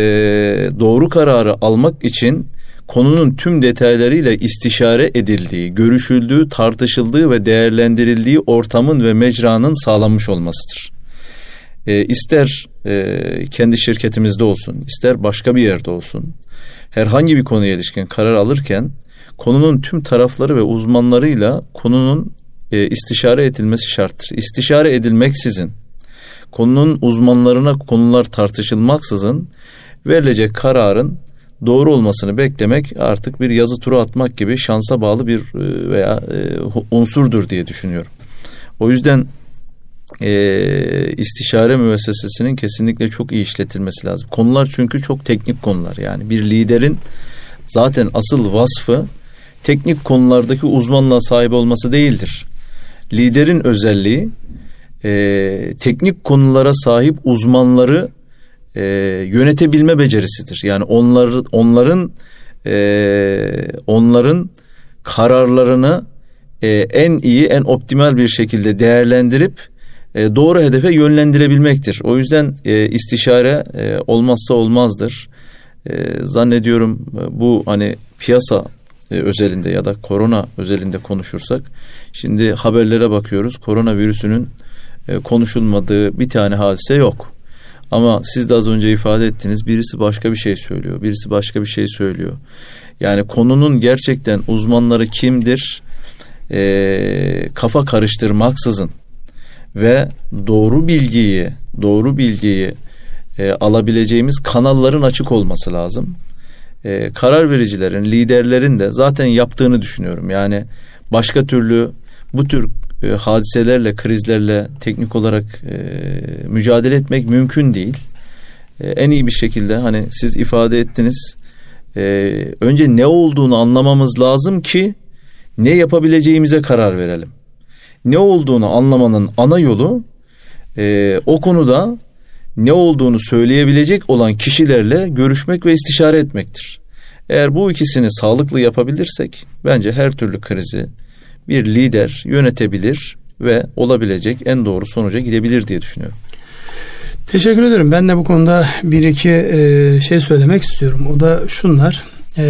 doğru kararı almak için konunun tüm detaylarıyla istişare edildiği, görüşüldüğü, tartışıldığı ve değerlendirildiği ortamın ve mecranın sağlanmış olmasıdır. E, ister e, kendi şirketimizde olsun, ister başka bir yerde olsun, herhangi bir konuya ilişkin karar alırken konunun tüm tarafları ve uzmanlarıyla konunun e, istişare edilmesi şarttır. İstişare edilmeksizin, konunun uzmanlarına konular tartışılmaksızın verilecek kararın doğru olmasını beklemek artık bir yazı turu atmak gibi şansa bağlı bir e, veya e, unsurdur diye düşünüyorum. O yüzden e, istişare müessesesinin kesinlikle çok iyi işletilmesi lazım. Konular çünkü çok teknik konular. Yani bir liderin zaten asıl vasfı teknik konulardaki uzmanlığa sahip olması değildir. Liderin özelliği e, teknik konulara sahip uzmanları e, yönetebilme becerisidir. Yani onları, onların e, onların kararlarını e, en iyi, en optimal bir şekilde değerlendirip e, doğru hedefe yönlendirebilmektir. O yüzden e, istişare e, olmazsa olmazdır. Zannediyorum bu hani piyasa özelinde ya da korona özelinde konuşursak şimdi haberlere bakıyoruz. Korona virüsünün konuşulmadığı bir tane hadise yok. Ama siz de az önce ifade ettiniz birisi başka bir şey söylüyor. Birisi başka bir şey söylüyor. Yani konunun gerçekten uzmanları kimdir? E, kafa karıştırmaksızın ve doğru bilgiyi doğru bilgiyi e, alabileceğimiz kanalların açık olması lazım. E, karar vericilerin, liderlerin de zaten yaptığını düşünüyorum. Yani başka türlü bu tür e, hadiselerle, krizlerle teknik olarak e, mücadele etmek mümkün değil. E, en iyi bir şekilde hani siz ifade ettiniz. E, önce ne olduğunu anlamamız lazım ki ne yapabileceğimize karar verelim. Ne olduğunu anlamanın ana yolu e, o konuda ne olduğunu söyleyebilecek olan kişilerle görüşmek ve istişare etmektir. Eğer bu ikisini sağlıklı yapabilirsek bence her türlü krizi bir lider yönetebilir ve olabilecek en doğru sonuca gidebilir diye düşünüyorum. Teşekkür ederim. Ben de bu konuda bir iki e, şey söylemek istiyorum. O da şunlar. E,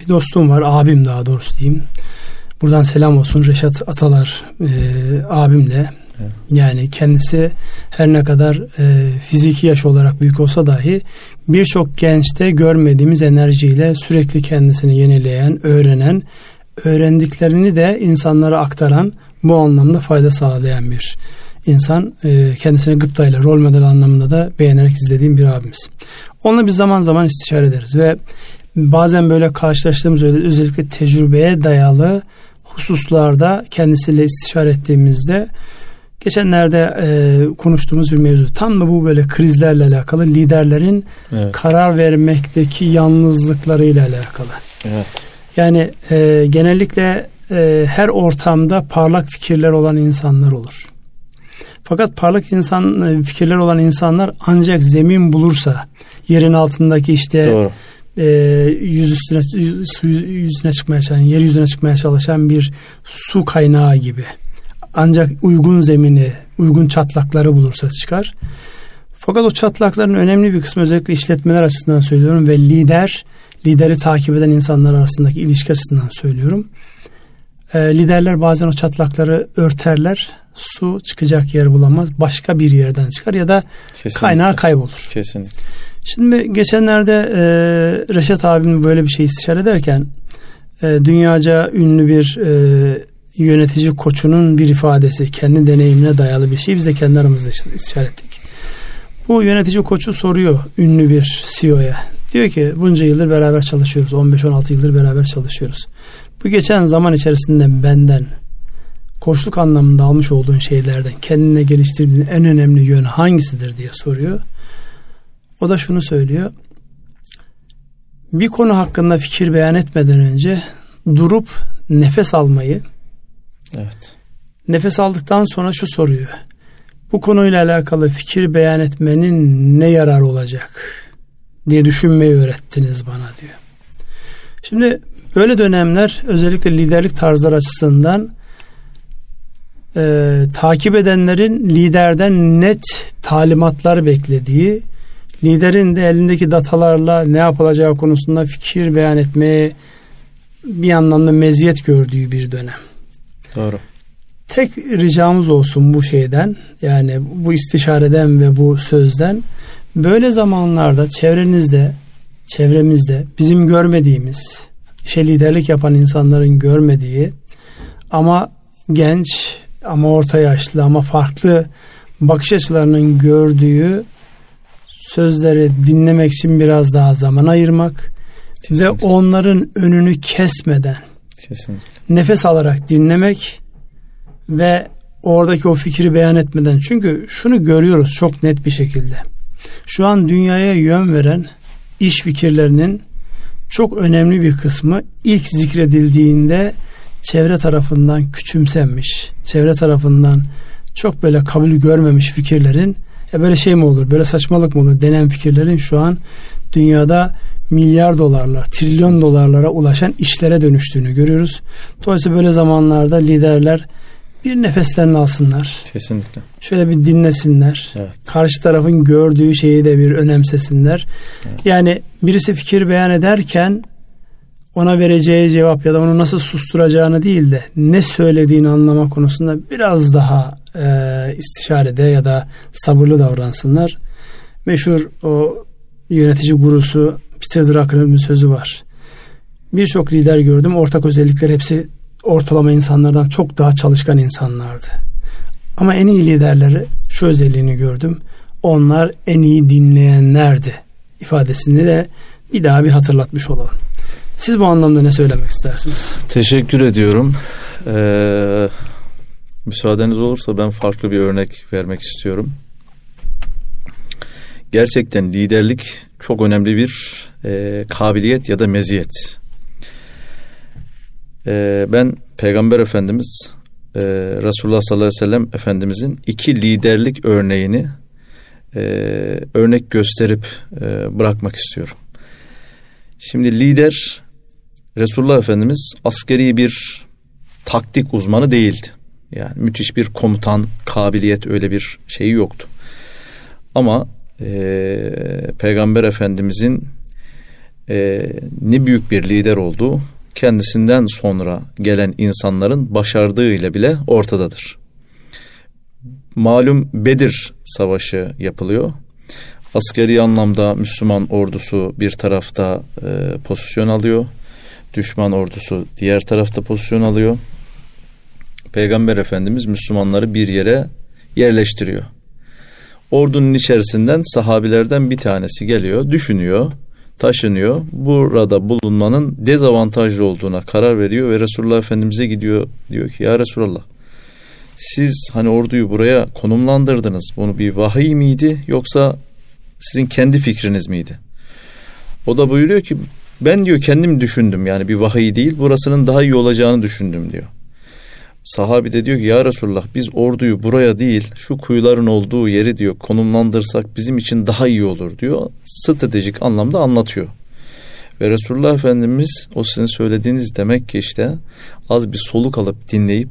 bir dostum var, abim daha doğrusu diyeyim. Buradan selam olsun Reşat Atalar e, abimle. Evet. Yani kendisi her ne kadar e, fiziki yaş olarak büyük olsa dahi birçok gençte görmediğimiz enerjiyle sürekli kendisini yenileyen, öğrenen, öğrendiklerini de insanlara aktaran, bu anlamda fayda sağlayan bir insan. E, kendisini gıptayla, rol model anlamında da beğenerek izlediğim bir abimiz. Onunla bir zaman zaman istişare ederiz ve bazen böyle karşılaştığımız özellikle tecrübeye dayalı hususlarda kendisiyle istişare ettiğimizde geçenlerde e, konuştuğumuz bir mevzu. Tam da bu böyle krizlerle alakalı liderlerin evet. karar vermekteki yalnızlıklarıyla alakalı. Evet. Yani e, genellikle e, her ortamda parlak fikirler olan insanlar olur. Fakat parlak insan e, fikirler olan insanlar ancak zemin bulursa yerin altındaki işte Doğru e, yüz üstüne su yüzüne çıkmaya çalışan, yeryüzüne çıkmaya çalışan bir su kaynağı gibi. Ancak uygun zemini, uygun çatlakları bulursa çıkar. Fakat o çatlakların önemli bir kısmı özellikle işletmeler açısından söylüyorum ve lider, lideri takip eden insanlar arasındaki ilişki açısından söylüyorum. E, liderler bazen o çatlakları örterler, su çıkacak yer bulamaz, başka bir yerden çıkar ya da Kesinlikle. kaynağı kaybolur. Kesinlikle. Şimdi geçenlerde e, Reşat abim böyle bir şey istişare ederken e, dünyaca ünlü bir e, yönetici koçunun bir ifadesi kendi deneyimine dayalı bir şey biz de kendi aramızda istişare ettik. Bu yönetici koçu soruyor ünlü bir CEO'ya. Diyor ki bunca yıldır beraber çalışıyoruz. 15-16 yıldır beraber çalışıyoruz. Bu geçen zaman içerisinde benden koçluk anlamında almış olduğun şeylerden kendine geliştirdiğin en önemli yön hangisidir diye soruyor. O da şunu söylüyor. Bir konu hakkında fikir beyan etmeden önce durup nefes almayı, evet. nefes aldıktan sonra şu soruyor. Bu konuyla alakalı fikir beyan etmenin ne yarar olacak diye düşünmeyi öğrettiniz bana diyor. Şimdi böyle dönemler özellikle liderlik tarzları açısından e, takip edenlerin liderden net talimatlar beklediği, liderin de elindeki datalarla ne yapılacağı konusunda fikir beyan etmeye bir anlamda meziyet gördüğü bir dönem. Doğru. Tek ricamız olsun bu şeyden yani bu istişareden ve bu sözden böyle zamanlarda çevrenizde çevremizde bizim görmediğimiz işe liderlik yapan insanların görmediği ama genç ama orta yaşlı ama farklı bakış açılarının gördüğü sözleri dinlemek için biraz daha zaman ayırmak Kesinlikle. ve onların önünü kesmeden Kesinlikle. nefes alarak dinlemek ve oradaki o fikri beyan etmeden çünkü şunu görüyoruz çok net bir şekilde. Şu an dünyaya yön veren iş fikirlerinin çok önemli bir kısmı ilk zikredildiğinde çevre tarafından küçümsenmiş, çevre tarafından çok böyle kabul görmemiş fikirlerin e böyle şey mi olur, böyle saçmalık mı olur denen fikirlerin şu an dünyada milyar dolarlar, trilyon dolarlara ulaşan işlere dönüştüğünü görüyoruz. Dolayısıyla böyle zamanlarda liderler bir nefeslerini alsınlar. Kesinlikle. Şöyle bir dinlesinler. Evet. Karşı tarafın gördüğü şeyi de bir önemsesinler. Evet. Yani birisi fikir beyan ederken ona vereceği cevap ya da onu nasıl susturacağını değil de ne söylediğini anlama konusunda biraz daha e, istişarede ya da sabırlı davransınlar. Meşhur o yönetici gurusu Peter Drucker'ın bir sözü var. Birçok lider gördüm. Ortak özellikler hepsi ortalama insanlardan çok daha çalışkan insanlardı. Ama en iyi liderleri şu özelliğini gördüm. Onlar en iyi dinleyenlerdi ifadesini de bir daha bir hatırlatmış olalım. Siz bu anlamda ne söylemek istersiniz? Teşekkür ediyorum. Ee, müsaadeniz olursa ben farklı bir örnek vermek istiyorum. Gerçekten liderlik çok önemli bir e, kabiliyet ya da meziyet. E, ben Peygamber Efendimiz e, Resulullah sallallahu aleyhi ve sellem Efendimizin iki liderlik örneğini e, örnek gösterip e, bırakmak istiyorum. Şimdi lider Resulullah Efendimiz askeri bir taktik uzmanı değildi. Yani müthiş bir komutan kabiliyet öyle bir şeyi yoktu. Ama e, Peygamber Efendimizin e, ne büyük bir lider olduğu kendisinden sonra gelen insanların başardığıyla bile ortadadır. Malum Bedir Savaşı yapılıyor. Askeri anlamda Müslüman ordusu bir tarafta e, pozisyon alıyor. Düşman ordusu diğer tarafta pozisyon alıyor. Peygamber Efendimiz Müslümanları bir yere yerleştiriyor. Ordunun içerisinden sahabilerden bir tanesi geliyor, düşünüyor taşınıyor. Burada bulunmanın dezavantajlı olduğuna karar veriyor ve Resulullah Efendimiz'e gidiyor. Diyor ki ya Resulullah siz hani orduyu buraya konumlandırdınız. Bunu bir vahiy miydi yoksa sizin kendi fikriniz miydi? O da buyuruyor ki ben diyor kendim düşündüm yani bir vahiy değil burasının daha iyi olacağını düşündüm diyor. Sahabi de diyor ki ya Resulullah biz orduyu buraya değil şu kuyuların olduğu yeri diyor konumlandırsak bizim için daha iyi olur diyor. Stratejik anlamda anlatıyor. Ve Resulullah Efendimiz o sizin söylediğiniz demek ki işte az bir soluk alıp dinleyip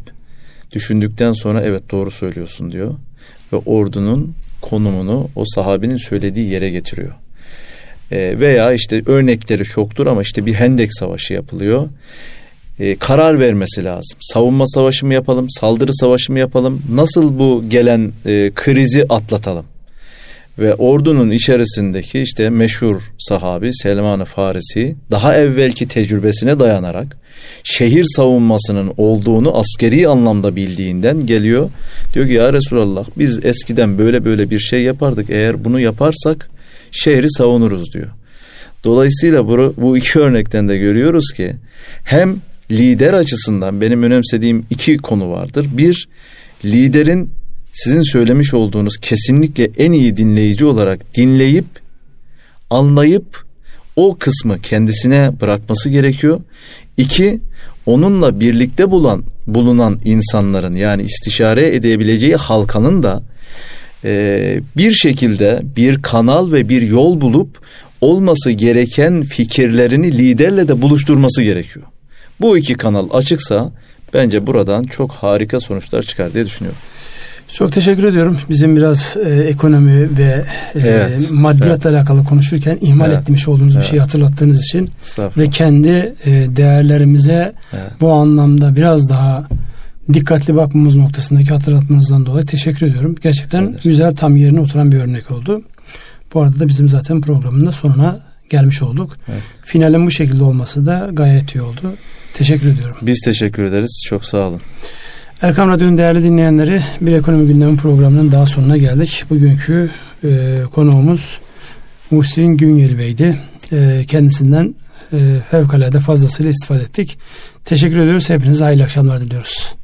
düşündükten sonra evet doğru söylüyorsun diyor. Ve ordunun konumunu o sahabinin söylediği yere getiriyor. E, veya işte örnekleri çoktur ama işte bir Hendek Savaşı yapılıyor e, karar vermesi lazım. Savunma savaşı mı yapalım, saldırı savaşı mı yapalım? Nasıl bu gelen e, krizi atlatalım? Ve ordunun içerisindeki işte meşhur sahabi Selman-ı Farisi daha evvelki tecrübesine dayanarak şehir savunmasının olduğunu askeri anlamda bildiğinden geliyor. Diyor ki ya Resulallah biz eskiden böyle böyle bir şey yapardık. Eğer bunu yaparsak şehri savunuruz diyor. Dolayısıyla bu, bu iki örnekten de görüyoruz ki hem lider açısından benim önemsediğim iki konu vardır. Bir, liderin sizin söylemiş olduğunuz kesinlikle en iyi dinleyici olarak dinleyip, anlayıp o kısmı kendisine bırakması gerekiyor. İki, onunla birlikte bulan bulunan insanların yani istişare edebileceği halkanın da e, bir şekilde bir kanal ve bir yol bulup olması gereken fikirlerini liderle de buluşturması gerekiyor. Bu iki kanal açıksa bence buradan çok harika sonuçlar çıkar diye düşünüyorum. Çok teşekkür ediyorum. Bizim biraz e, ekonomi ve e, evet, maddiyatla evet. alakalı konuşurken ihmal evet. etmiş olduğunuz evet. bir şeyi hatırlattığınız için ve kendi e, değerlerimize evet. bu anlamda biraz daha dikkatli bakmamız noktasındaki hatırlatmanızdan dolayı teşekkür ediyorum. Gerçekten evet. güzel tam yerine oturan bir örnek oldu. Bu arada da bizim zaten programın da sonuna gelmiş olduk. Evet. Finalin bu şekilde olması da gayet iyi oldu. Teşekkür ediyorum. Biz teşekkür ederiz. Çok sağ olun. Erkam Radyo'nun değerli dinleyenleri bir ekonomi gündemi programının daha sonuna geldik. Bugünkü e, konuğumuz Muhsin Güngel Bey'di. E, kendisinden e, fevkalade fazlasıyla istifade ettik. Teşekkür ediyoruz. Hepinize hayırlı akşamlar diliyoruz.